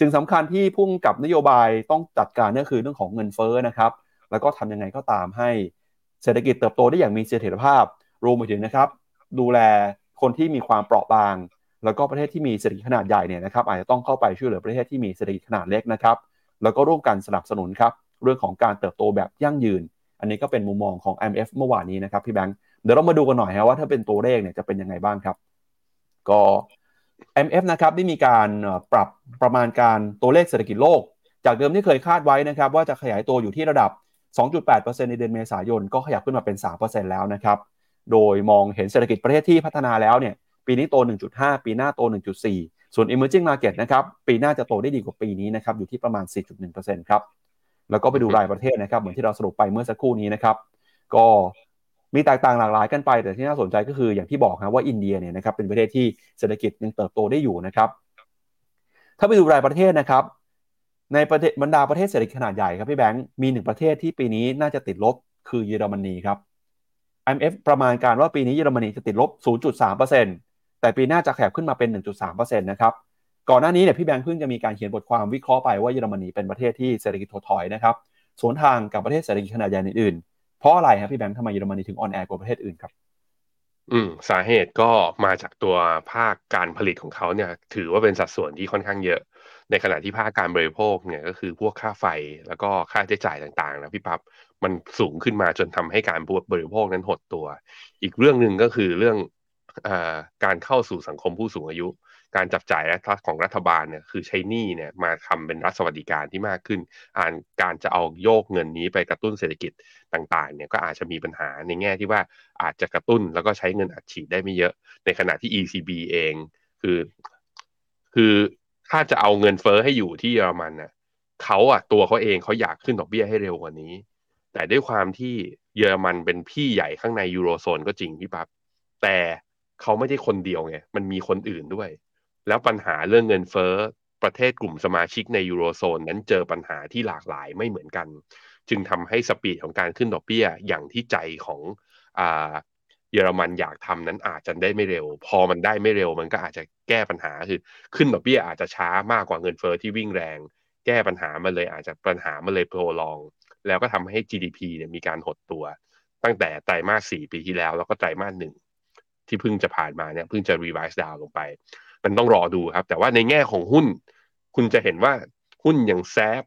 สิ่งสำคัญที่พุ่งกับนโยบายต้องจัดการก็คือเรื่องของเงินเฟ้อนะครับแล้วก็ทำยังไงก็ตามให้เศรษฐกิจเติบโตได้อย่างมีเสถียรภาพรวมไปถึงนะครับ ดูแลคนที่มีความเปราะบาง แล้วก็ประเทศที่มีเศรษฐกิจขนาดใหญ่เนี่ยนะครับอาจจะต้องเข้าไปช่วยเหลือประเทศที่มีเศรษฐกิจขนาดเล็กนะครับ แล้วก็ร่วมกันสนับสนุนครับเรื่องของการเติบโตแบบยั่งยืน อันนี้ก็เป็นมุมมองของ IMF เมื่อวานนี้นะครับพี่แบงค์เดี๋ยวเรามาดูกันหน่อยฮะว่าถ้าเป็นตัวเลขเนี่ยจะเป็นยังไงบ้างครับ ก็ IMF นะครับได้มีการปรับประมาณการตัวเลขเศรษฐกิจโลก จากเดิมที่เคยคาดไว้นะครับว่าจะขยายตัวอยู่ที่ระดับ 2.8%ในเดือนเมษายน ก็ขยับขึ้นมาเป็น 3%แล้วนะครับโดยมองเห็นเศรษฐกิจประเทศที่พัฒนาแล้วเนี่ยปีนี้โต 1.5 ปีหน้าโต 1.4 ส่วน emerging market นะครับปีหน้าจะโตได้ดีกว่าปีนี้นะครับอยู่ที่ประมาณ 4.1%ครับแล้วก็ไปดูรายประเทศนะครับเหมือนที่เราสรุปไปเมื่อสักครู่นี้นะครับก็มีแตกต่างหลากหลายกันไป แต่ที่น่าสนใจก็คืออย่างที่บอกนะว่าอินเดียเนี่ยนะครับเป็นประเทศที่เศรษฐกิจยังเติบโตได้อยู่นะครับถ้าไปดูรายประเทศนะครับ ในประเทศบรรดาประเทศเศรษฐกิจขนาดใหญ่ครับพี่แบงค์มีหนึ่งประเทศที่ปีนี้น่าจะติดลบคือเยอรมนีครับ IMF ประมาณการว่าปีนี้เยอรมนีจะติดลบ 0.3% แต่ปีหน้าจะแขบขึ้นมาเป็น 1.3%นะครับก่อนหน้านี้เนี่ยพี่แบงค์เพิ่งจะมีการเขียนบทความวิเคราะห์ไปว่าเยอรมนีเป็นประเทศที่เศรษฐกิจถดถอยนะครับสวนทางกับประเทศเศรษฐกิจขนาดใหญ่อื่นๆเพราะอะไรครับพี่แบงค์ทำไมเยอรมนีถึงอ่อนแอกว่าประเทศอื่นครับอืมสาเหตุก็มาจากตัวภาคการผลิตของเขาเนี่ย ถือว่าเป็นสัดส่วนที่ค่อนข้างเยอะ ในขณะที่ภาคการบริโภคเนี่ยก็คือพวกค่าไฟแล้วก็ค่าใช้จ่ายต่างๆนะพี่ปับ๊บมันสูงขึ้นมาจนทำให้การบริโภคนั้นหดตัว อีกเรื่องหนึ่งก็คือเรื่องอ การเข้าสู่สังคมผู้สูงอายุ การจับจ่ายและของรัฐบาลเนี่ยคือใช้หนี้เนี่ยมาทำเป็นรัฐสวัสดิการที่มากขึ้น อ่านการจะเอาโยกเงินนี้ไปกระตุ้นเศรษฐกิจต่างๆเนี่ยก็อาจจะมีปัญหาในแง่ที่ว่าอาจจะกระตุ้นแล้วก็ใช้เงินอัดฉีดได้ไม่เยอะ ในขณะที่ ECB เองคือ คือถ้าจะเอาเงินเฟอ้อให้อยู่ที่เยอรมันน่ะเขาอะตัวเขาเองเขาอยากขึ้นดอกเบี้ยให้เร็วกว่านี้ แต่ด้วยความที่เยอรมันเป็นพี่ใหญ่ข้างในยูโรโซนก็จริงพี่ปับ๊บแต่ เขาไม่ได้คนเดียวไงมันมีคนอื่นด้วย แล้วปัญหาเรื่องเงินเฟ้อประเทศกลุ่มสมาชิกในยูโรโซนนั้นเจอปัญหาที่หลากหลายไม่เหมือนกัน จึงทำให้สปีดของการขึ้นดอกเบี้ยอย่างที่ใจของอ่าเยอรมันอยากทำนั้นอาจจะได้ไม่เร็ว พอมันได้ไม่เร็ว มันก็อาจจะแก้ปัญหาคือขึ้นดอกเบี้ยอาจจะช้ามากกว่าเงินเฟอ้อที่วิ่งแรง แก้ปัญหามาเลยอาจจะปัญหามาเลยโปรลอง แล้วก็ทำให้ GDP เนี่ยมีการหดตัว ตั้งแต่ไตรมาสสี่ปีที่แล้วแล้วก็ไตรมาสหนึ่ง ที่เพิ่งจะผ่านมาเนี่ยเพิ่งจะรีไวซ์ดาวลงไป มันต้องรอดูครับ แต่ว่าในแง่ของหุ้น คุณจะเห็นว่าหุ้นอย่างแซฟ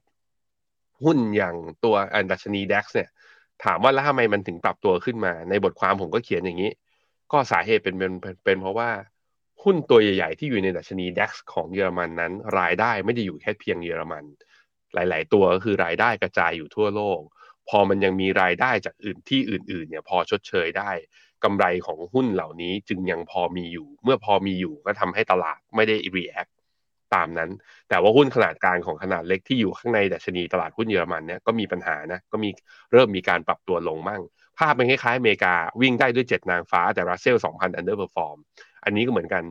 หุ้นอย่างตัวอันดัชนีดัคเนี่ยถามว่าแล้วทำไมมันถึงปรับตัวขึ้นมา ในบทความผมก็เขียนอย่างนี้ ก็สาเหตุเป็นเป็นเป็นเพราะว่าหุ้นตัวใหญ่ๆ ที่อยู่ในดัชนีดัคของเยอรมันนั้น รายได้ไม่ได้อยู่แค่เพียงเยอรมัน หลาย ๆ ตัวก็คือรายได้กระจายอยู่ทั่วโลก พอมันยังมีรายได้จากอื่นที่อื่น ๆ เนี่ยพอชดเชยได้ กำไรของหุ้นเหล่านี้จึงยังพอมีอยู่ เมื่อพอมีอยู่ก็ทำให้ตลาดไม่ได้ react ตามนั้น แต่ว่าหุ้นขนาดกลางของขนาดเล็กที่อยู่ข้างในดัชนีตลาดหุ้นเยอรมันเนี่ยก็มีปัญหานะก็มีเริ่มมีการปรับตัวลงมั่ง ภาพเป็นคล้ายๆอเมริกาวิ่งได้ด้วย 7 นางฟ้าแต่รัสเซล2,000 underperform อันนี้ก็เหมือนกัน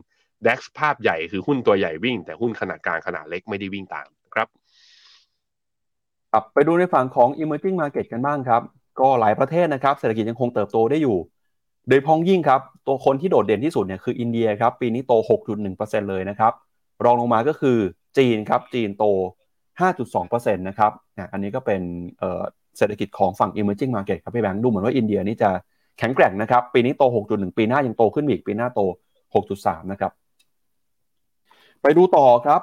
DAX ภาพใหญ่คือหุ้นตัวใหญ่วิ่ง แต่หุ้นขนาดกลางขนาดเล็กไม่ได้วิ่งตามครับไปดูในฝั่งของ emerging market กันบ้างครับ ก็หลายประเทศนะครับเศรษฐกิจยังคงเติบโตได้อยู่ โดยพ้องยิ่งครับตัวคนที่โดดเด่นที่สุดเนี่ยคืออินเดียครับปีนี้โต 6.1%เลยนะครับรองลงมาก็คือจีนครับจีนโต 5.2%นะครับอันนี้ก็เป็นเศรษฐกิจของฝั่ง emerging market ครับพี่แบงค์ดูเหมือนว่าอินเดียนี่จะแข็งแกร่งนะครับ ปีนี้โต 6.1 ปีหน้ายังโตขึ้นอีก ปีหน้าโต 6.3 นะครับ ไปดูต่อครับ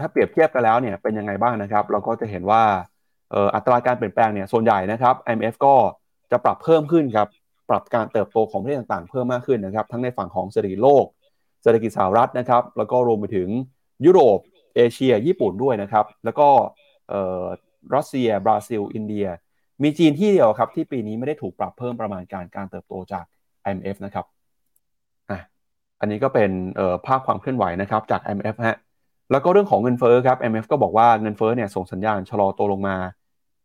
ถ้าเปรียบเทียบกันแล้วเนี่ยเป็นยังไงบ้างนะครับ เราก็จะเห็นว่าอัตราการเปลี่ยนแปลงเนี่ยส่วนใหญ่นะครับ IMF ก็จะปรับเพิ่มขึ้นครับ ปรับการเติบโตของประเทศต่างๆ เพิ่มมากขึ้นนะครับ ทั้งในฝั่งของเศรษฐกิจโลก เศรษฐกิจสหรัฐนะครับ แล้วก็รวมไปถึงยุโรป เอเชีย ญี่ปุ่นด้วยนะครับ แล้วก็รัสเซีย บราซิล อินเดีย มีจีนที่เดียวครับที่ปีนี้ไม่ได้ถูกปรับเพิ่มประมาณการการเติบโตจาก IMF นะครับอันนี้ก็เป็นภาพความเคลื่อนไหวนะครับจาก IMF ฮะ แล้วก็เรื่องของเงินเฟ้อครับ IMF ก็บอกว่าเงินเฟ้อเนี่ยส่งสัญญาณชะลอตัวลงมา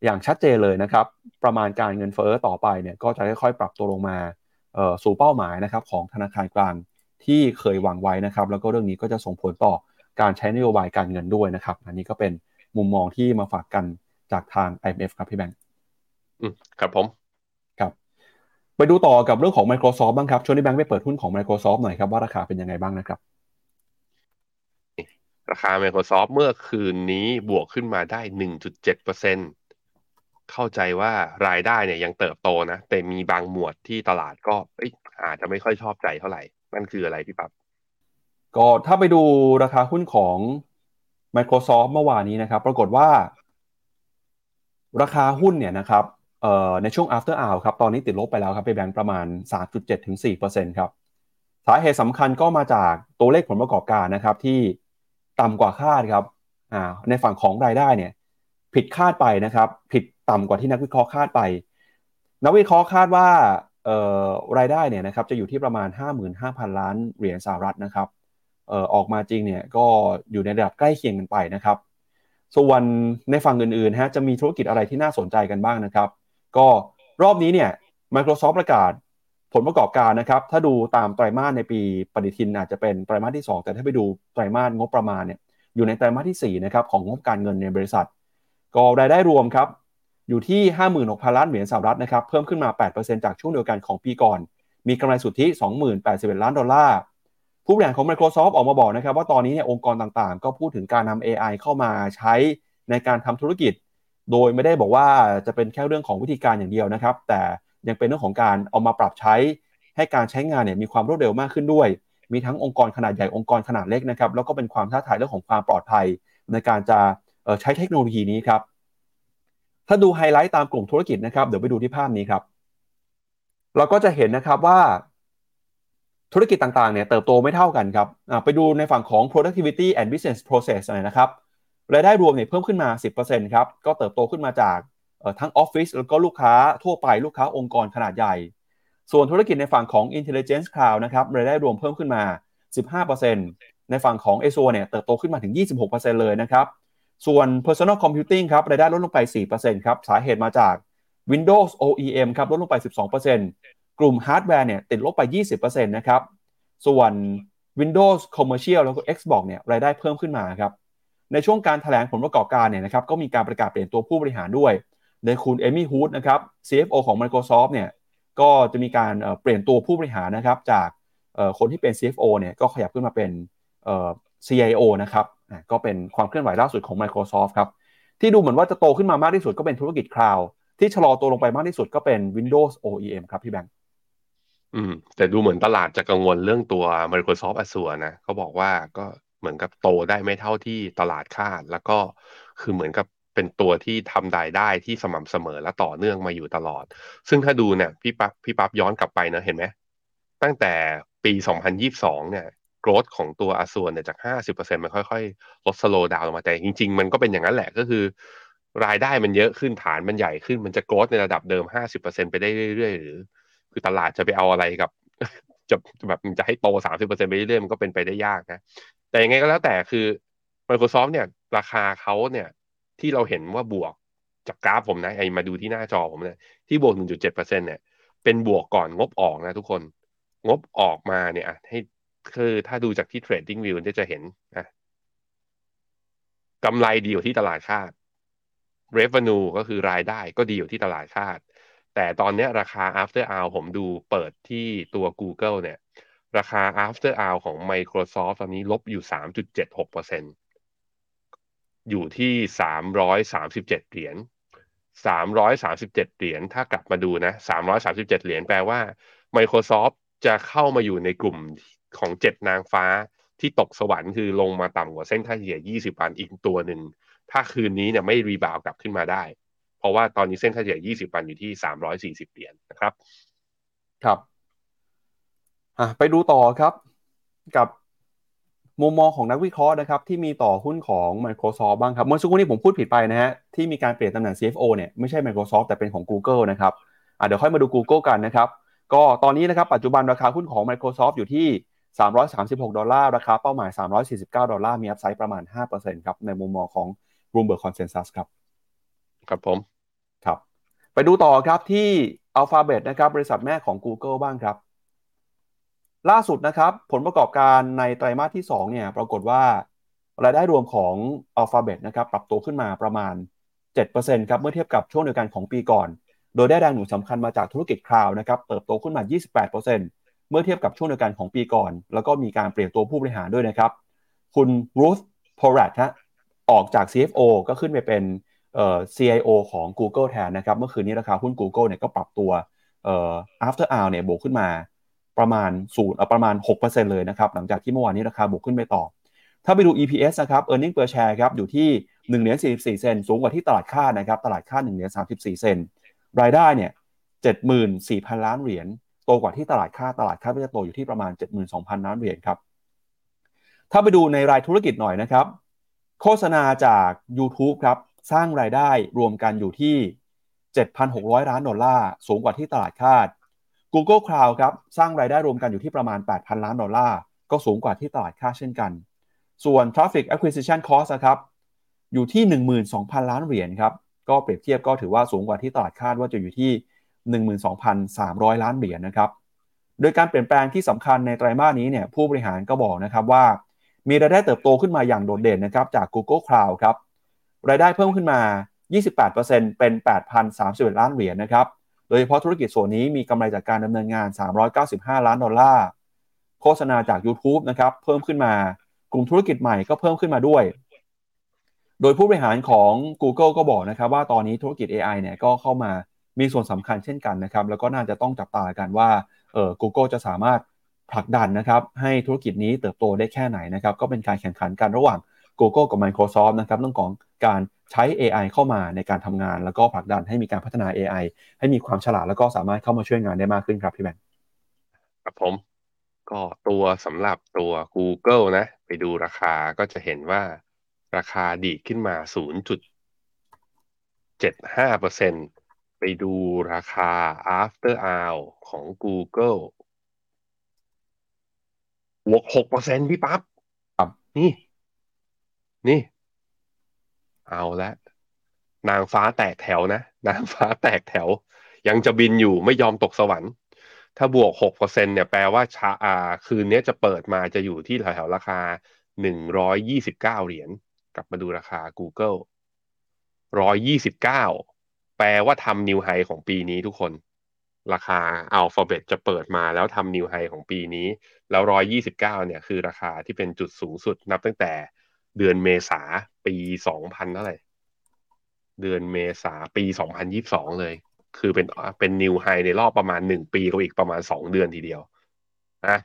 อย่างชัดเจนเลยนะครับ ประมาณการเงินเฟ้อต่อไปเนี่ยก็จะค่อยๆ ปรับตัวลงมาสู่เป้าหมายนะครับของธนาคารกลางที่เคยวางไว้นะครับ แล้วก็เรื่องนี้ก็จะส่งผลต่อการใช้นโยบายการเงินด้วยนะครับ อันนี้ก็เป็นมุมมองที่มาฝากกันจากทาง IMF ครับพี่แบงค์ครับผมครับ ไปดูต่อกับเรื่องของ Microsoft บ้างครับชวนที่แบงค์ไปเปิดหุ้นของ Microsoft หน่อยครับว่าราคาเป็นยังไงบ้างนะครับ ราคา Microsoft เมื่อคืนนี้บวกขึ้นมาได้ 1.7%เเข้าใจว่ารายได้เนี่ยยังเติบโตนะ แต่มีบางหมวดที่ตลาดก็อาจจะไม่ค่อยชอบใจเท่าไหร่ นั่นคืออะไรพี่ปับ๊บก็ถ้าไปดูราคาหุ้นของ Microsoft เมื่อวานนี้นะครับ ปรากฏว่า ราคาหุ้นเนี่ยนะครับในช่วง after hour ครับ ตอนนี้ติดลบไปแล้วครับ ไปแบงค์ประมาณ 3.7ถึง4%ครับ สาเหตุสำคัญก็มาจากตัวเลขผลประกอบการนะครับที่ต่ำกว่าคาดครับในฝั่งของรายได้เนี่ยผิดคาดไปนะครับ ผิด ต่ำกว่าที่นักวิเคราะห์คาดไป นักวิเคราะห์คาดว่ารายได้เนี่ยนะครับจะอยู่ที่ประมาณ 55,000 ล้านเหรียญสหรัฐนะครับเอ่อออกมาจริงเนี่ยก็อยู่ในระดับใกล้เคียงกันไปนะครับ ส่วนในฝั่งอื่นๆฮะจะมีธุรกิจอะไรที่น่าสนใจกันบ้างนะครับ ก็รอบนี้เนี่ย Microsoft ประกาศผลประกอบการนะครับ ถ้าดูตามไตรมาสในปีปฏิทินอาจจะเป็นไตรมาสที่ 2 แต่ถ้าไปดูไตรมาสงบประมาณเนี่ยอยู่ในไตรมาสที่4นะครับของงบการเงินในบริษัท ก็รายได้รวมครับ อยู่ที่ 56,000 ล้านเหรียญสหรัฐนะครับเพิ่มขึ้นมา 8%จากช่วงเดียวกันของปีก่อน มีกำไรสุทธิ20,81 ล้านดอลลาร์ผู้บริหารของ Microsoft ออกมาบอกนะครับว่าตอนนี้เนี่ยองค์กรต่างๆ ก็พูดถึงการนำ AI เข้ามาใช้ในการทำธุรกิจ โดยไม่ได้บอกว่าจะเป็นแค่เรื่องของวิธีการอย่างเดียวนะครับ แต่ยังเป็นเรื่องของการเอามาปรับใช้ ให้การใช้งานเนี่ยมีความรวดเร็วมากขึ้นด้วย มีทั้งองค์กรขนาดใหญ่องค์กรขนาดเล็กนะครับแล้วก็เป็นความท้าทายเรื่องของความปลอดภัย ในการจะใช้เทคโนโลยีนี้ครับ ถ้าดูไฮไลท์ตามกลุ่มธุรกิจนะครับเดี๋ยวไปดูที่ภาพนี้ครับ เราก็จะเห็นนะครับว่าธุรกิจต่างๆเนี่ยเติบโตไม่เท่ากันครับไปดูในฝั่งของ productivity and business process หน่อยนะครับรายได้รวมเนี่ยเพิ่มขึ้นมา 10%ครับ ก็เติบโตขึ้นมาจากทั้งออฟฟิศแล้วก็ลูกค้าทั่วไปลูกค้าองค์กรขนาดใหญ่ ส่วนธุรกิจในฝั่งของ intelligence cloud นะครับรายได้รวมเพิ่มขึ้นมา 15%ในฝั่งของ a z u r e เนี่ยเติบโตขึ้นมาถึง 26%เลยนะครับ ส่วน personal computing ครับรายได้ลดลงไป 4%ครับ สาเหตุมาจาก Windows OEM ครับ ลดลงไป 12%กลุ่มฮาร์ดแวร์เนี่ยติดลบไป 20%นะครับ ส่วน Windows Commercial แล้วก็ Xbox เนี่ยรายได้เพิ่มขึ้นมาครับ ในช่วงการถแถลงผลประกอบการเนี่ยนะครับก็มีการประกาศเปลี่ยนตัวผู้บริหารด้วย โดยคุณเอมี่ฮูดนะครับ CFO ของ Microsoft เนี่ยก็จะมีการเปลี่ยนตัวผู้บริหารนะครับจากคนที่เป็น CFO เนี่ยก็ขยับขึ้นมาเป็น CIO นะครับ ก็เป็นความเคลื่อนไหวล่าสุดของ Microsoft ครับ ที่ดูเหมือนว่าจะโตขึ้นมามากที่สุดก็เป็นธุรกิจคลาวด์ที่ชะลอตัวลงไปมากที่สุดก็เป็น Windows OEM ครับพี่แบงค์อืม แต่ดูเหมือนตลาดจะกังวลเรื่องตัว Microsoft Azure นะเขาบอกว่าก็เหมือนกับโตได้ไม่เท่าที่ตลาดคาด แล้วก็คือเหมือนกับเป็นตัวที่ทำรายได้ที่สม่ำเสมอและต่อเนื่องมาอยู่ตลอด ซึ่งถ้าดูเนี่ยพี่ปั๊บพี่ปั๊บย้อนกลับไปนะเห็นไหมตั้งแต่ปี 2022 เนี่ย โกรธของตัวอาส่วนเนี่ยจาก 50%มันค่อยๆ ลดสโลดาวลงมาแต่จริง ๆ มันก็เป็นอย่างนั้นแหละก็คือ รายได้มันเยอะขึ้นฐานมันใหญ่ขึ้นมันจะโกรธในระดับเดิม 50%ไปได้เรื่อยๆ หรือ คือตลาดจะไปเอาอะไรกับ จะแบบมันจะให้โต 30%ไปเรื่อยๆ มันก็เป็นไปได้ยากนะ แต่ยังไงก็แล้วแต่คือ Microsoft เนี่ย ราคาเขาเนี่ย ที่เราเห็นว่าบวกจากกราฟผมนะไอมาดูที่หน้าจอผมเนี่ยที่บวก 1.7%เนี่ยเป็นบวกก่อนงบออกนะทุกคนงบออกมาเนี่ยให้ คือถ้าดูจากที่ Trading View จะเห็นนะกำไรดีอยู่ที่ตลาดคาด Revenue ก็คือรายได้ก็ดีอยู่ที่ตลาดคาด แต่ตอนนี้ราคา after hour ผมดูเปิดที่ตัว Google เนี่ย ราคา after hour ของ Microsoft ตอนนี้ลบอยู่ 3.76%อยู่ที่สามร้อยสามสิบเจ็ดเหรียญสามร้อยสามสิบเหรียญ ถ้ากลับมาดูนะสามร้อยสามสิบเจ็ดเหรียญแปลว่า Microsoft จะเข้ามาอยู่ในกลุ่ม ของเจ็ดนางฟ้าที่ตกสวรรค์คือลงมาต่ำกว่าเส้นค่าเฉลี่ยยี่สิบวันอีกตัวหนึ่ง ถ้าคืนนี้เนี่ยไม่รีบาวกลับขึ้นมาได้ เพราะว่าตอนนี้เส้นค่าเฉลี่ยยี่สิบวันอยู่ที่สามร้อยสี่สิบเหรียญนะครับ ครับอะไปดูต่อครับกับมุมมองของนักวิเคราะห์นะครับ ที่มีต่อหุ้นของ Microsoft บ้างครับ เมื่อสักครู่นี้ผมพูดผิดไปนะฮะ ที่มีการเปลี่ยนตำแหน่ง CFO เนี่ยไม่ใช่ Microsoft แต่เป็นของ Google นะครับเดี๋ยวค่อยมาดู Google กันนะครับ ก็ตอนนี้นะครับปัจจุบันราคาหุ้นของ Microsoft อยู่ที่ 336 ดอลลาร์ ราคาเป้าหมาย 349 ดอลลาร์ มีอัพไซด์ประมาณ 5%ครับ ในมุมมองของ Bloomberg Consensus ครับ ครับผม ครับ ไปดูต่อครับที่ Alphabet นะครับ บริษัทแม่ของ Google บ้างครับ ล่าสุดนะครับ ผลประกอบการในไตรมาสที่ 2 เนี่ย ปรากฏว่ารายได้รวมของ Alphabet นะครับ ปรับตัวขึ้นมาประมาณ 7%ครับ เมื่อเทียบกับช่วงเดียวกันของปีก่อน โดยได้แรงหนุนสำคัญมาจากธุรกิจคลาวด์นะครับ เติบโตขึ้นมา 28% เมื่อเทียบกับช่วงเดียวกันของปีก่อน แล้วก็มีการเปลี่ยนตัวผู้บริหารด้วยนะครับ คุณรูธพอรัตฮะออกจาก CFO ก็ขึ้นไปเป็นเอ่อ CIO ของ Google แทนนะครับ เมื่อคืนนี้ราคาหุ้น Google เนี่ยก็ปรับตัวเอ่อ after hour เนี่ยบวกขึ้นมาประมาณศูนย์ประมาณ 6%เลยนะครับ หลังจากที่เมื่อวานนี้ราคาบวกขึ้นไปต่อ ถ้าไปดู EPS นะครับ earning per share ครับอยู่ที่1เหรียญ44 เซนสูงกว่าที่ตลาดคาดนะครับ ตลาดคาด1เหรียญ34 เซนรายได้เนี่ย74,000 ล้านเหรียญ โตกว่าที่ตลาดคาดตลาดคาดว่าจะโตอยู่ที่ประมาณ 72,000 ล้านเหรียญครับ ถ้าไปดูในรายธุรกิจหน่อยนะครับ โฆษณาจาก YouTube ครับ สร้างรายได้รวมกันอยู่ที่ 7,600 ล้านดอลลาร์ สูงกว่าที่ตลาดคาด Google Cloud ครับ สร้างรายได้รวมกันอยู่ที่ประมาณ 8,000 ล้านดอลลาร์ ก็สูงกว่าที่ตลาดคาดเช่นกัน ส่วน Traffic Acquisition Cost นะครับ อยู่ที่ 12,000 ล้านเหรียญครับ ก็เปรียบเทียบก็ถือว่าสูงกว่าที่ตลาดคาดว่าจะอยู่ที่ 12,300 ล้านเหรียญนะครับ โดยการเปลี่ยนแปลงที่สำคัญในไตรมาสนี้เนี่ยผู้บริหารก็บอกนะครับว่า มีรายได้เติบโตขึ้นมาอย่างโดดเด่นนะครับจาก Google Cloud ครับรายได้เพิ่มขึ้นมา 28%เป็น 8,031 ล้านเหรียญนะครับ โดยเฉพาะธุรกิจส่วนนี้มีกำไรจากการดำเนินงาน 395 ล้านดอลลาร์ โฆษณาจาก YouTube นะครับ เพิ่มขึ้นมา กลุ่มธุรกิจใหม่ก็เพิ่มขึ้นมาด้วย โดยผู้บริหารของ Google ก็บอกนะครับว่าตอนนี้ธุรกิจ AI เนี่ยก็เข้ามา มีส่วนสำคัญเช่นกันนะครับ แล้วก็น่าจะต้องจับตากันว่าเออ Google จะสามารถผลักดันนะครับ ให้ธุรกิจนี้เติบโตได้แค่ไหนนะครับ ก็เป็นการแข่งขันกันระหว่าง Google กับ Microsoft นะครับเรื่องของการใช้ AI เข้ามาในการทำงาน แล้วก็ผลักดันให้มีการพัฒนา AI ให้มีความฉลาดแล้วก็สามารถเข้ามาช่วยงานได้มากขึ้นครับพี่แบงค์ครับผม ก็ตัวสำหรับตัว Google นะ ไปดูราคาก็จะเห็นว่าราคาดีขึ้นมา 0.75% ไปดูราคา after hour ของ Google บวก6%พี่ปั๊บครับนี่ นี่ เอาละนางฟ้าแตกแถวนะ นางฟ้าแตกแถว ยังจะบินอยู่ไม่ยอมตกสวรรค์ ถ้าบวกหกเปอร์เซ็นเนี่ยแปลว่าชาอ่าคืนนี้จะเปิดมาจะอยู่ที่แถวๆราคาหนึ่งร้อยยี่สิบเก้าเหรียญ กลับมาดูราคา Google ร้อยยี่สิบเก้า แปลว่าทำนิวไฮของปีนี้ทุกคน ราคา Alphabet จะเปิดมาแล้วทำนิวไฮของปีนี้ แล้วร้อยยี่สิบเก้าเนี่ยคือราคาที่เป็นจุดสูงสุดนับตั้งแต่เดือนเมษาปีสองพันเท่าไหร่เดือนเมษาปีสองพันยิบสองเลย คือเป็นเป็นนิวไฮในรอบประมาณหนึ่งปีกับอีกประมาณสองเดือนทีเดียวนะ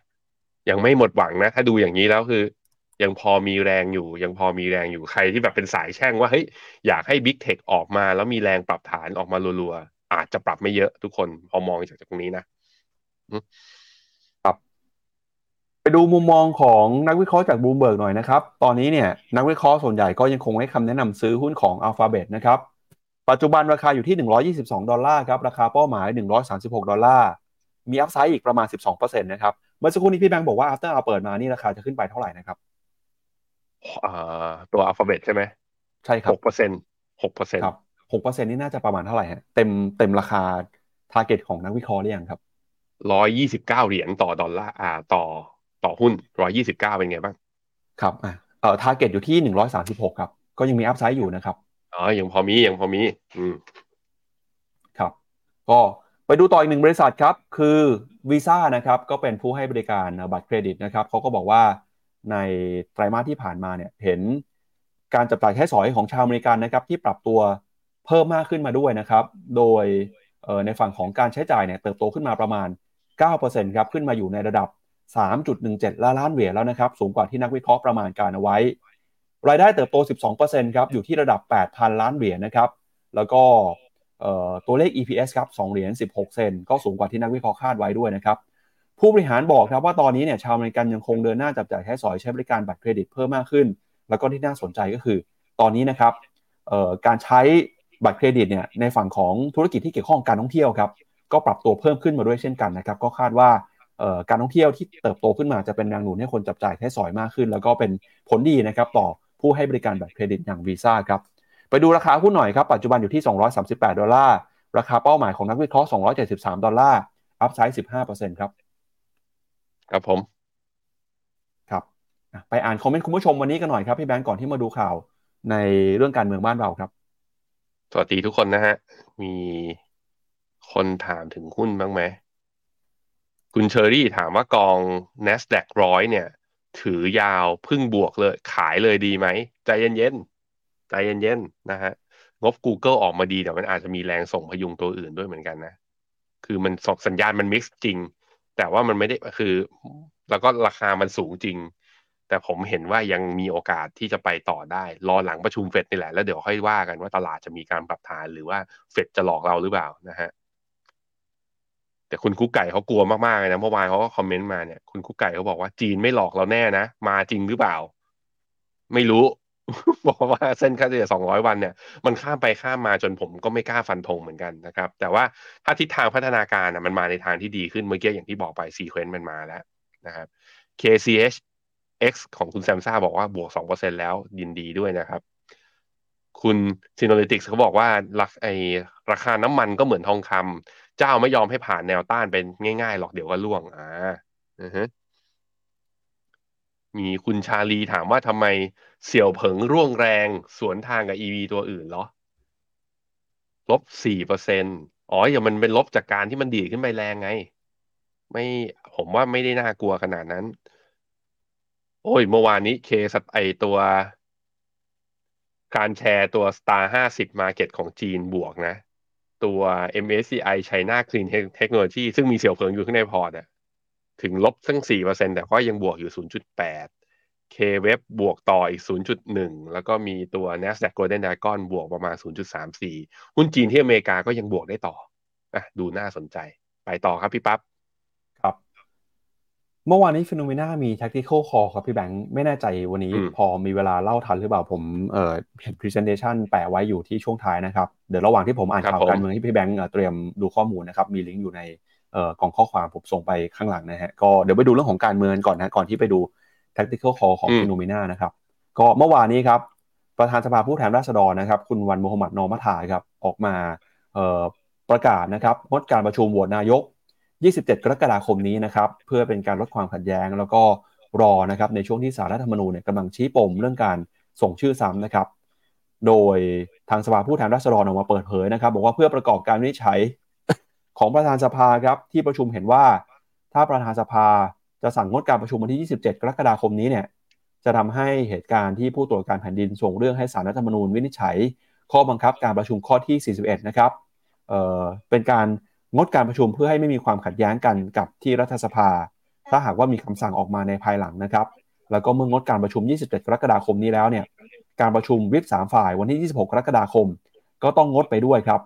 ยังไม่หมดหวังนะ ถ้าดูอย่างนี้แล้วคือ ยังพอมีแรงอยู่ ยังพอมีแรงอยู่ใครที่แบบเป็นสายแช่งว่าเฮ้ยอยากให้ Big Tech ออกมา แล้วมีแรงปรับฐานออกมารัวๆอาจจะปรับไม่เยอะทุกคนพอมองจากตรงนี้นะครับ ไปดูมุมมองของนักวิเคราะห์จากบูมเบิร์กหน่อยนะครับ ตอนนี้เนี่ยนักวิเคราะห์ส่วนใหญ่ก็ยังคงให้คำแนะนำซื้อหุ้นของ Alphabet นะครับ ปัจจุบันราคาอยู่ที่ 122 ดอลลาร์ครับราคาเป้าหมาย 136 ดอลลาร์มี upside อีกประมาณ 12%นะครับเมื่อสักครู่นี้พี่แบงค์บอกว่า after เอาเปิดมานี่ราคาจะขึ้นไปเท่าไหร่นะครับ อ่าตัว Alphabet ใช่ไหมใช่ครับหกเปอร์เซ็นต์หกเปอร์เซ็นต์ครับ6%นี่น่าจะประมาณเท่าไหร่ฮะเต็มเต็มราคา target ของนักวิเคราะห์หรือยังครับร้อยยี่สิบเก้าเหรียญต่อดอลลาร์อ่าต่อต่อหุ้นร้อยยี่สิบเก้าเป็นไงบ้าง ครับอ่าเอ่อ target อยู่ที่136ครับ ก็ยังมี upside อยู่นะครับอ๋อยังพอมียังพอมีอืมครับ ก็ไปดูต่ออีกหนึ่งบริษัทครับ คือ Visa นะครับ ก็เป็นผู้ให้บริการบัตรเครดิตนะครับเขาก็บอกว่า ในไตรมาสที่ผ่านมาเนี่ยเห็นการจับจ่ายใช้สอยของชาวอเมริกันนะครับที่ปรับตัวเพิ่มมากขึ้นมาด้วยนะครับ โดยในฝั่งของการใช้จ่ายเนี่ยเติบโตขึ้นมาประมาณ 9%ครับขึ้นมาอยู่ในระดับ 3.17 ล้านล้านเหรียญแล้วนะครับสูงกว่าที่นักวิเคราะห์ประมาณการเอาไว้ รายได้เติบโต 12%ครับอยู่ที่ระดับ 8,000 ล้านเหรียญนะครับแล้วก็ตัวเลข EPS ครับ2เหรียญ16 เซนก็สูงกว่าที่นักวิเคราะห์คาดไว้ด้วยนะครับ ผู้บริหารบอกครับว่าตอนนี้เนี่ยชาวอเมริกันยังคงเดินหน้าจับจ่ายใช้สอยใช้บริการบัตรเครดิตเพิ่มมากขึ้น แล้วก็ที่น่าสนใจก็คือ ตอนนี้นะครับการใช้บัตรเครดิตเนี่ยในฝั่งของธุรกิจที่เกี่ยวข้องการท่องเที่ยวครับก็ปรับตัวเพิ่มขึ้นมาด้วยเช่นกันนะครับก็คาดว่าการท่องเที่ยวที่เติบโตขึ้นมาจะเป็นแรงหนุนให้คนจับจ่ายใช้สอยมากขึ้น แล้วก็เป็นผลดีนะครับต่อผู้ให้บริการบัตรเครดิตอย่างวีซ่าครับไปดูราคาหุ้นหน่อยครับปัจจุบันอยู่ที่ 238 ดอลลาร์ราคาเป้าหมายของนักวิเคราะห์ 273 ดอลลาร์ upside 15%ครับ ครับผม ครับอะไปอ่านคอมเมนต์คุณผู้ชมวันนี้กันหน่อยครับพี่แบงก์ก่อนที่มาดูข่าวในเรื่องการเมืองบ้านเราครับ สวัสดีทุกคนนะฮะ มีคนถามถึงหุ้นบ้างไหม คุณเชอรี่ถามว่ากอง NASDAQ ร้อยเนี่ย ถือยาวพึ่งบวกเลย ขายเลยดีไหม ใจเย็นๆ ใจเย็นๆ นะฮะ งบ Google ออกมาดีแต่มันอาจจะมีแรงส่งพยุงตัวอื่นด้วยเหมือนกันนะ คือมันส่งสัญญาณมันมิกซ์จริง แต่ว่ามันไม่ได้คือ แล้วก็ราคามันสูงจริง แต่ผมเห็นว่ายังมีโอกาสที่จะไปต่อได้ รอหลังประชุมเฟดนี่แหละ แล้วเดี๋ยวค่อยว่ากันว่าตลาดจะมีการปรับฐานหรือว่าเฟดจะหลอกเราหรือเปล่านะฮะแต่คุณกุ๊กไก่เขากลัวมากๆเลยนะเมื่อวานเขาก็คอมเมนต์มาเนี่ยคุณกุ๊กไก่เขาบอกว่าจีนไม่หลอกเราแน่นะ มาจริงหรือเปล่า ไม่รู้ บอกว่าเส้นค่าเฉลี่ย 200 วันเนี่ย มันข้ามไปข้ามมาจนผมก็ไม่กล้าฟันธงเหมือนกันนะครับ แต่ว่าถ้าทิศทางพัฒนาการนะมันมาในทางที่ดีขึ้นเมื่อกี้อย่างที่บอกไป sequence มันมาแล้วนะครับ KCH X ของคุณแซมซ่าบอกว่าบวก 2%แล้วยินดีด้วยนะครับ คุณ s y n o l y t i c s เขาบอกว่าราไอราคาน้ำมันก็เหมือนทองคำเจ้าไม่ยอมให้ผ่านแนวต้านเป็นง่ายๆ หรอกเดี๋ยวก็ร่วงอ่าอือฮะ มีคุณชาลีถามว่าทำไมเสี่ยวเผิงร่วงแรงสวนทางกับ EV ตัวอื่นเหรอลบสี่เปอร์เซ็นอ๋ออย่ามันเป็นลบจากการที่มันดีดขึ้นไปแรงไง ไม่ผมว่าไม่ได้น่ากลัวขนาดนั้น โอ้ยเมื่อวานนี้เคสไอตัว การแชร์ตัว Star 50 Market ของจีนบวกนะ ตัว MSCI China Clean Technology ซึ่งมีเสี่ยวเผิงอยู่ข้างในพอร์ตอะ ถึงลบตั้งสี่เปอร์เซ็นแต่ก็ยังบวกอยู่ศูนย์จุดแปด K-Web บวกต่ออีก 0.1 แล้วก็มีตัว NASDAQ Golden Dragon บวกประมาณ 0.34 หุ้นจีนที่อเมริกาก็ยังบวกได้ต่ออะดูน่าสนใจ ไปต่อครับพี่ปับ๊บครับ เมื่อวานนี้ฟิโนเมนามี tactical call ครับพี่แบงค์ไม่แน่ใจวันนี้อืมพอมีเวลาเล่าทันหรือเปล่าผมเอ่อเห็น presentation แปะไว้อยู่ที่ช่วงท้ายนะครับ เดี๋ยวระหว่างที่ผมอ่านข่าวการเมืองที่พี่แบงค์เอ่อเตรียมดูข้อมูลนะครับ มีลิงก์อยู่ในเอ่อ กล่องข้อความผมส่งไปข้างหลังนะฮะก็เดี๋ยวไปดูเรื่องของการเมืองก่อนนะก่อนที่ไปดู tactical call ของอืมฟิโนเมนานะครับ ก็เมื่อวานนี้ครับ ประธานสภาผู้แทนราษฎรนะครับ คุณวันโมฮัมหมัดนอมัทาครับออกมาเอ่อประกาศนะครับงดการประชุมโหวตนายก 27 กรกฎาคมนี้นะครับเพื่อเป็นการลดความขัดแย้ง แล้วก็รอนะครับในช่วงที่สารรัฐธรรมนูญเนี่ยกำลังชี้ปมเรื่องการส่งชื่อซ้ำนะครับ โดยทางสภาผู้แทนราษฎรออกมาเปิดเผยนะครับ บอกว่าเพื่อประกอบการวินิจฉัย ของประธานสภาครับที่ประชุมเห็นว่า ถ้าประธานสภาจะสั่งงดการประชุมวันที่ 27 กรกฎาคมนี้เนี่ยจะทำให้เหตุการณ์ที่ผู้ตรวจการแผ่นดินส่งเรื่องให้สารรัฐธรรมนูญวินิจฉัย ข้อบังคับการประชุมข้อที่ 41 นะครับเเป็นการงดการประชุมเพื่อให้ไม่มีความขัดแย้งกันกับที่รัฐสภา ถ้าหากว่ามีคำสั่งออกมาในภายหลังนะครับ แล้วก็เมื่องดการประชุม 27 กรกฎาคมนี้แล้วเนี่ยการประชุมวิปสามฝ่ายวันที่ 26 กรกฎาคม ก็ต้องงดไปด้วยครับ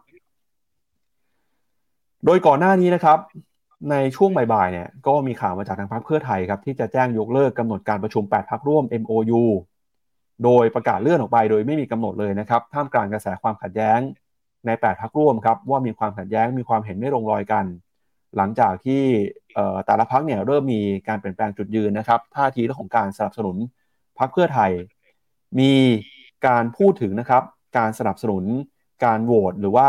โดยก่อนหน้านี้นะครับ ในช่วงบ่ายๆเนี่ยก็มีข่าวมาจากทางพรรคเพื่อไทยครับที่จะแจ้งยกเลิกกำหนดการประชุม 8พักร่วม MOU โดยประกาศเลื่อนออกไปโดยไม่มีกำหนดเลยนะครับท่ามกลางกระแสความขัดแย้งใน 8พักร่วมครับว่ามีความขัดแย้งมีความเห็นไม่ลงรอยกัน หลังจากที่แต่ละพักเนี่ยเริ่มมีการเปลี่ยนแปลงจุดยืนนะครับท่าทีเรื่องของการสนับสนุนพักเพื่อไทย มีการพูดถึงนะครับการสนับสนุนการโหวตหรือว่า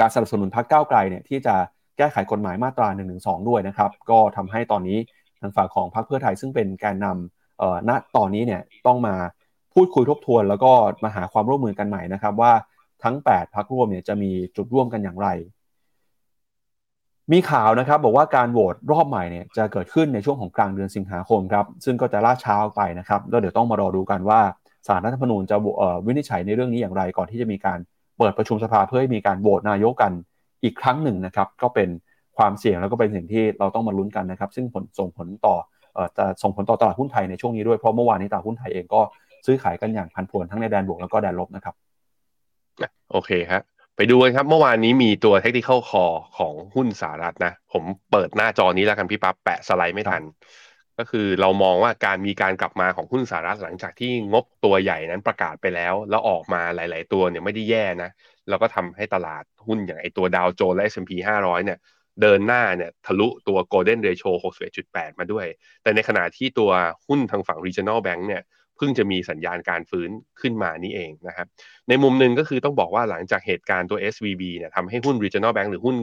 การสนับสนุนพรรคก้าวไกลเนี่ยที่จะแก้ไขกฎหมายมาตรา1นึด้วยนะครับ ก็ทำให้ตอนนี้ทางฝั่งของพรรคเพื่อไทยซึ่งเป็นแกนนำเอ่อณตอนนี้เนี่ยต้องมาพูดคุยทบทวน แล้วก็มาหาความร่วมมือกันใหม่นะครับว่าทั้ง 8พรรคร่วมเนี่ยจะมีจุดร่วมกันอย่างไร มีข่าวนะครับบอกว่าการโหวตรอบใหม่เนี่ยจะเกิดขึ้นในช่วงของกลางเดือนสิงหาคมครับซึ่งก็จะล่าช้าไปนะครับแล้วเดี๋ยวต้องมารอดูกันว่าสารรัฐธรรมนูญจะวินิจฉัยในเรื่องนี้อย่างไรก่อนที่จะมีการ เปิดประชุมสภาเพื่อให้มีการโหวตนายกกันอีกครั้งหนึ่งนะครับ ก็เป็นความเสี่ยงแล้วก็เป็นสิ่งที่เราต้องมาลุ้นกันนะครับ ซึ่งผลส่งผลต่อเอ่อจะส่งผลต่อตลาดหุ้นไทยในช่วงนี้ด้วยเพราะเมื่อวานนี้ตลาดหุ้นไทยเองก็ซื้อขายกันอย่างพันผวนทั้งในแดนบวกแล้วก็แดนลบนะครับโอเคครับไปดูกันครับเมื่อวานนี้มีตัว technical call ของหุ้นสหรัฐนะ ผมเปิดหน้าจอนี้แล้วกันพี่ปั๊บแปะสไลด์ไม่ทัน ก็คือเรามองว่าการมีการกลับมาของหุ้นสหรัฐหลังจากที่งบตัวใหญ่นั้นประกาศไปแล้ว แล้วออกมาหลาย ๆ ตัวเนี่ยไม่ได้แย่นะแล้วก็ทำให้ตลาดหุ้นอย่างไอตัวดาวโจนส์และ S&P 500 เนี่ยเดินหน้าเนี่ยทะลุตัว golden ratio 61.8 มาด้วย แต่ในขณะที่ตัวหุ้นทางฝั่ง regional bank เนี่ยเพิ่งจะมีสัญญาณการฟื้นขึ้นมานี่เองนะครับ ในมุมหนึ่งก็คือต้องบอกว่าหลังจากเหตุการณ์ตัว SVB เนี่ยทำให้หุ้น regional bank หรือหุ้น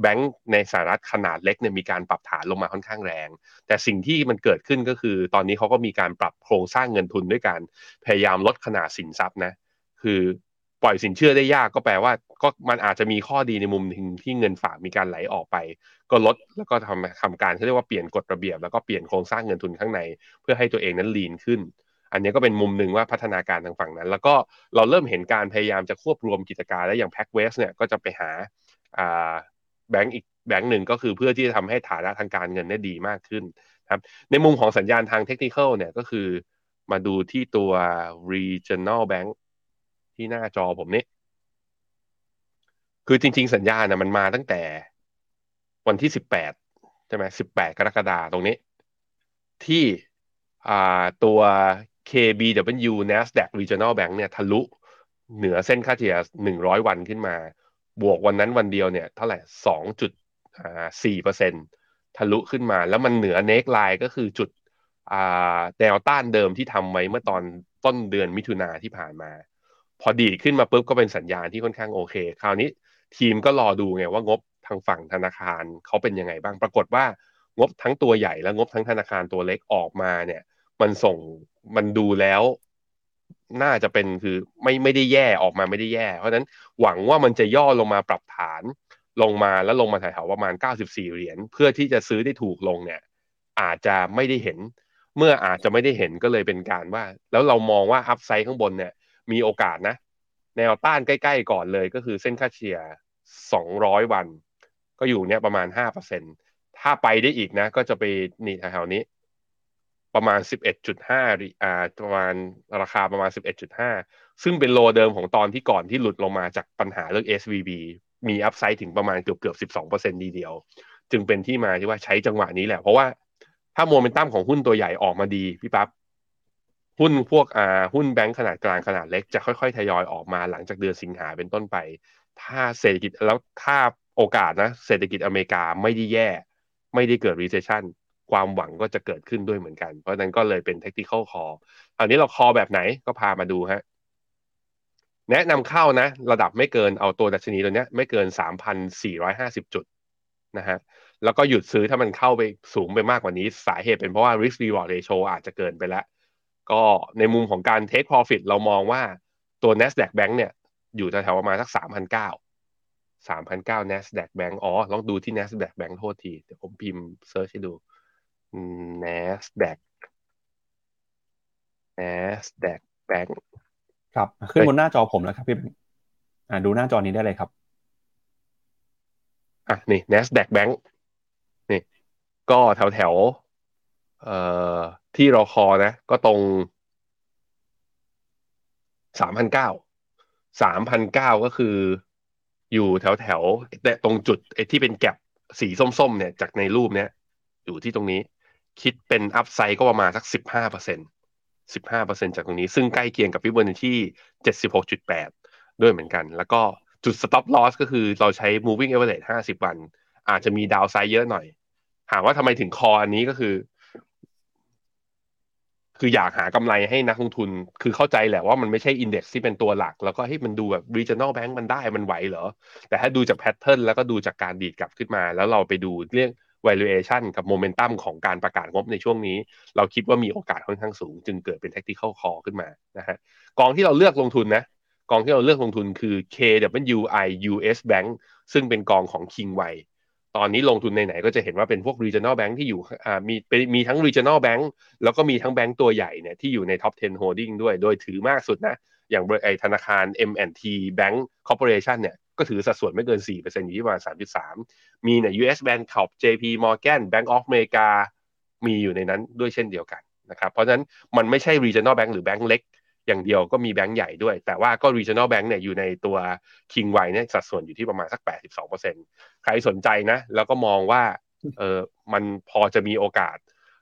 แบงก์ในสหรัฐขนาดเล็กเนี่ยมีการปรับฐานลงมาค่อนข้างแรง แต่สิ่งที่มันเกิดขึ้นก็คือ ตอนนี้เขาก็มีการปรับโครงสร้างเงินทุนด้วยการพยายามลดขนาดสินทรัพย์นะ คือปล่อยสินเชื่อได้ยากก็แปลว่าก็มันอาจจะมีข้อดีในมุมหนึ่งที่เงินฝากมีการไหลออกไป ก็ลดแล้วก็ทำทำการเขาเรียกว่าเปลี่ยนกฎระเบียบ แล้วก็เปลี่ยนโครงสร้างเงินทุนข้างใน เพื่อให้ตัวเองนั้นลีนขึ้น อันนี้ก็เป็นมุมหนึ่งว่าพัฒนาการทางฝั่งนั้น แล้วก็เราเริ่มเห็นการพยายามจะควบรวมกิจการและอย่างแพ็กเวสเนี่ยก็จะไปหา แบงก์อีกแบงก์หนึ่งก็คือเพื่อที่จะทำให้ฐานะทางการเงินได้ดีมากขึ้นครับ ในมุมของสัญญาณทางเทคนิคเนี่ยก็คือมาดูที่ตัว regional bank ที่หน้าจอผมนี่คือจริง ๆ สัญญาณนะมันมาตั้งแต่วันที่สิบแปดใช่ไหมสิบแปดกรกฎาตรงนี้ ที่ตัว KBW NASDAQ Regional Bank เนี่ยทะลุเหนือเส้นค่าเฉลี่ย100 วันขึ้นมา บวกวันนั้นวันเดียวเนี่ยเท่าไหร่2.4เปอร์เซ็นทะลุขึ้นมา แล้วมันเหนือเนกไลน์ก็คือจุดแนวต้านเดิมที่ทำไว้เมื่อตอนต้นเดือนมิถุนาที่ผ่านมา พอดีขึ้นมาปุ๊บก็เป็นสัญญาณที่ค่อนข้างโอเค คราวนี้ทีมก็รอดูไงว่างบทางฝั่งธนาคารเขาเป็นยังไงบ้างปรากฏว่างบทั้งตัวใหญ่และงบทั้งธนาคารตัวเล็กออกมาเนี่ย มันส่งมันดูแล้ว น่าจะเป็นคือไม่ไม่ได้แย่ออกมาไม่ได้แย่ เพราะนั้นหวังว่ามันจะย่อลงมาปรับฐานลงมาแล้วลงมาแถวๆประมาณ 94 เหรียญเพื่อที่จะซื้อได้ถูกลงเนี่ย อาจจะไม่ได้เห็น เมื่ออาจจะไม่ได้เห็นก็เลยเป็นการว่า แล้วเรามองว่าอัพไซด์ข้างบนเนี่ย มีโอกาสนะ แนวต้านใกล้ๆก่อนเลยก็คือเส้นค่าเฉลี่ย 200 วัน ก็อยู่เนี่ยประมาณ 5%ถ้าไปได้อีกนะ ก็จะไปนี่แถวๆนี้ ประมาณ 11.5อ่าประมาณราคาประมาณ 11.5 ซึ่งเป็นโลเดิมของตอนที่ก่อนที่หลุดลงมาจากปัญหาเรื่อง SVB มีอัพไซด์ถึงประมาณเกือบเกือบสิบสองเปอร์เซนต์ดีเดียว จึงเป็นที่มาที่ว่าใช้จังหวะนี้แหละ เพราะว่าถ้าโมเมนตัมของหุ้นตัวใหญ่ออกมาดีพี่ปับ๊บหุ้นพวกอ่าหุ้นแบงก์ขนาดกลางขนาดเล็กจะค่อยๆ ทยอยออกมาหลังจากเดือนสิงหาเป็นต้นไป ถ้าเศรษฐกิจแล้วถ้าโอกาสนะ เศรษฐกิจอเมริกาไม่ได้แย่ ไม่ได้เกิด recession ความหวังก็จะเกิดขึ้นด้วยเหมือนกัน เพราะนั้นก็เลยเป็น tactical call อันนี้เราคอแบบไหนก็พามาดูฮะแนะนำเข้านะ ระดับไม่เกินเอาตัวดัชนีตัวนี้ไม่เกิน 3,450 จุดนะฮะแล้วก็หยุดซื้อถ้ามันเข้าไปสูงไปมากกว่านี้ สาเหตุเป็นเพราะว่า risk reward ratio อาจจะเกินไปแล้ว ก็ในมุมของการ take profit เรามองว่าตัว NASDAQ Bank เนี่ย อยู่แถวๆประมาณสัก 3,900 3,900 NASDAQ Bank อ๋อ ลองดูที่ NASDAQ Bank โทษที เดี๋ยวผมพิมพ์เซิร์ชให้ดู NASDAQ NASDAQ Bank ครับขึ้นบนหน้าจอผมแล้วครับพี่อ่าดูหน้าจอนี้ได้เลยครับอะนี่ NASDAQ Bank นี่ ก็แถวแถวเอ่อที่รอคอนะ ก็ตรงสามพันเก้าสามพันเก้าก็คืออยู่แถวแถวแต่ตรงจุดไอ้ที่เป็นแก็บสีส้มๆเนี่ย จากในรูปเนี้ยอยู่ที่ตรงนี้ คิดเป็นอัพไซด์ก็ประมาณสักสิบห้าเปอร์เซ็นต์15%จากตรงนี้ ซึ่งใกล้เคียงกับฟิบเบอร์ที่76.8ด้วยเหมือนกัน แล้วก็จุด stop loss ก็คือเราใช้ moving average 50วัน อาจจะมีดาวไซด์เยอะหน่อย ถามว่าทำไมถึงคออันนี้ก็คือ คืออยากหากำไรให้นักลงทุน คือเข้าใจแหละว่ามันไม่ใช่อินเด็กซ์ที่เป็นตัวหลัก แล้วก็ให้มันดูแบบ regional bank มันได้มันไหวเหรอ แต่ถ้าดูจากแพทเทิร์นแล้วก็ดูจากการดีดกลับขึ้นมา แล้วเราไปดูเรื่อง valuation กับ momentum ของการประกาศงบในช่วงนี้ เราคิดว่ามีโอกาสค่อนข้างสูง จึงเกิดเป็น tactical call ขึ้นมานะฮะกองที่เราเลือกลงทุนนะกองที่เราเลือกลงทุนคือ KWI US Bank ซึ่งเป็นกองของ Kingway ตอนนี้ลงทุนในไหนก็จะเห็นว่าเป็นพวก regional bank ที่อยู่มีมีทั้ง regional bank แล้วก็มีทั้งแบงก์ตัวใหญ่เนี่ยที่อยู่ใน top 10 holding ด้วย โดยถือมากสุดนะ อย่างไอธนาคาร M&T Bank Corporation เนี่ย ก็ถือสัดส่วนไม่เกิน 4%อยู่ที่ประมาณ 3.3 มีเนี่ย US Bank ขับ JP Morgan Bank of America มีอยู่ในนั้นด้วยเช่นเดียวกันนะครับ เพราะฉะนั้นมันไม่ใช่ regional bank หรือแบงก์เล็ก อย่างเดียวก็มีแบงก์ใหญ่ด้วย แต่ว่าก็ regional bank เนี่ยอยู่ในตัว King Y เนี่ยสัดส่วนอยู่ที่ประมาณสัก 82%ใครสนใจนะ แล้วก็มองว่าเออมันพอจะมีโอกาส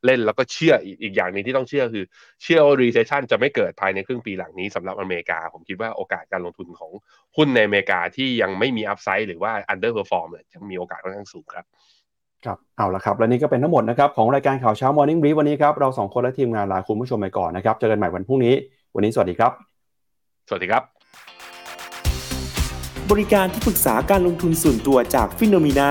เล่นแล้วก็เชื่ออีกอย่างนึงที่ต้องเชื่อคือ เชื่อว่า recession จะไม่เกิดภายในครึ่งปีหลังนี้สำหรับอเมริกา ผมคิดว่าโอกาสการลงทุนของหุ้นในอเมริกาที่ยังไม่มี upside หรือว่า underperform เนี่ยจะมีโอกาสค่อนข้างสูงครับครับเอาละครับและนี่ก็เป็นทั้งหมดนะครับของรายการข่าวเช้า Morning Brief วันนี้ครับเราสองคนและทีมงานลาคุณผู้ชมไปก่อนนะครับเจอกันใหม่วันพรุ่งนี้ วันนี้สวัสดีครับ สวัสดีครับ บริการที่ปรึกษาการลงทุนส่วนตัวจากฟิโนมีนา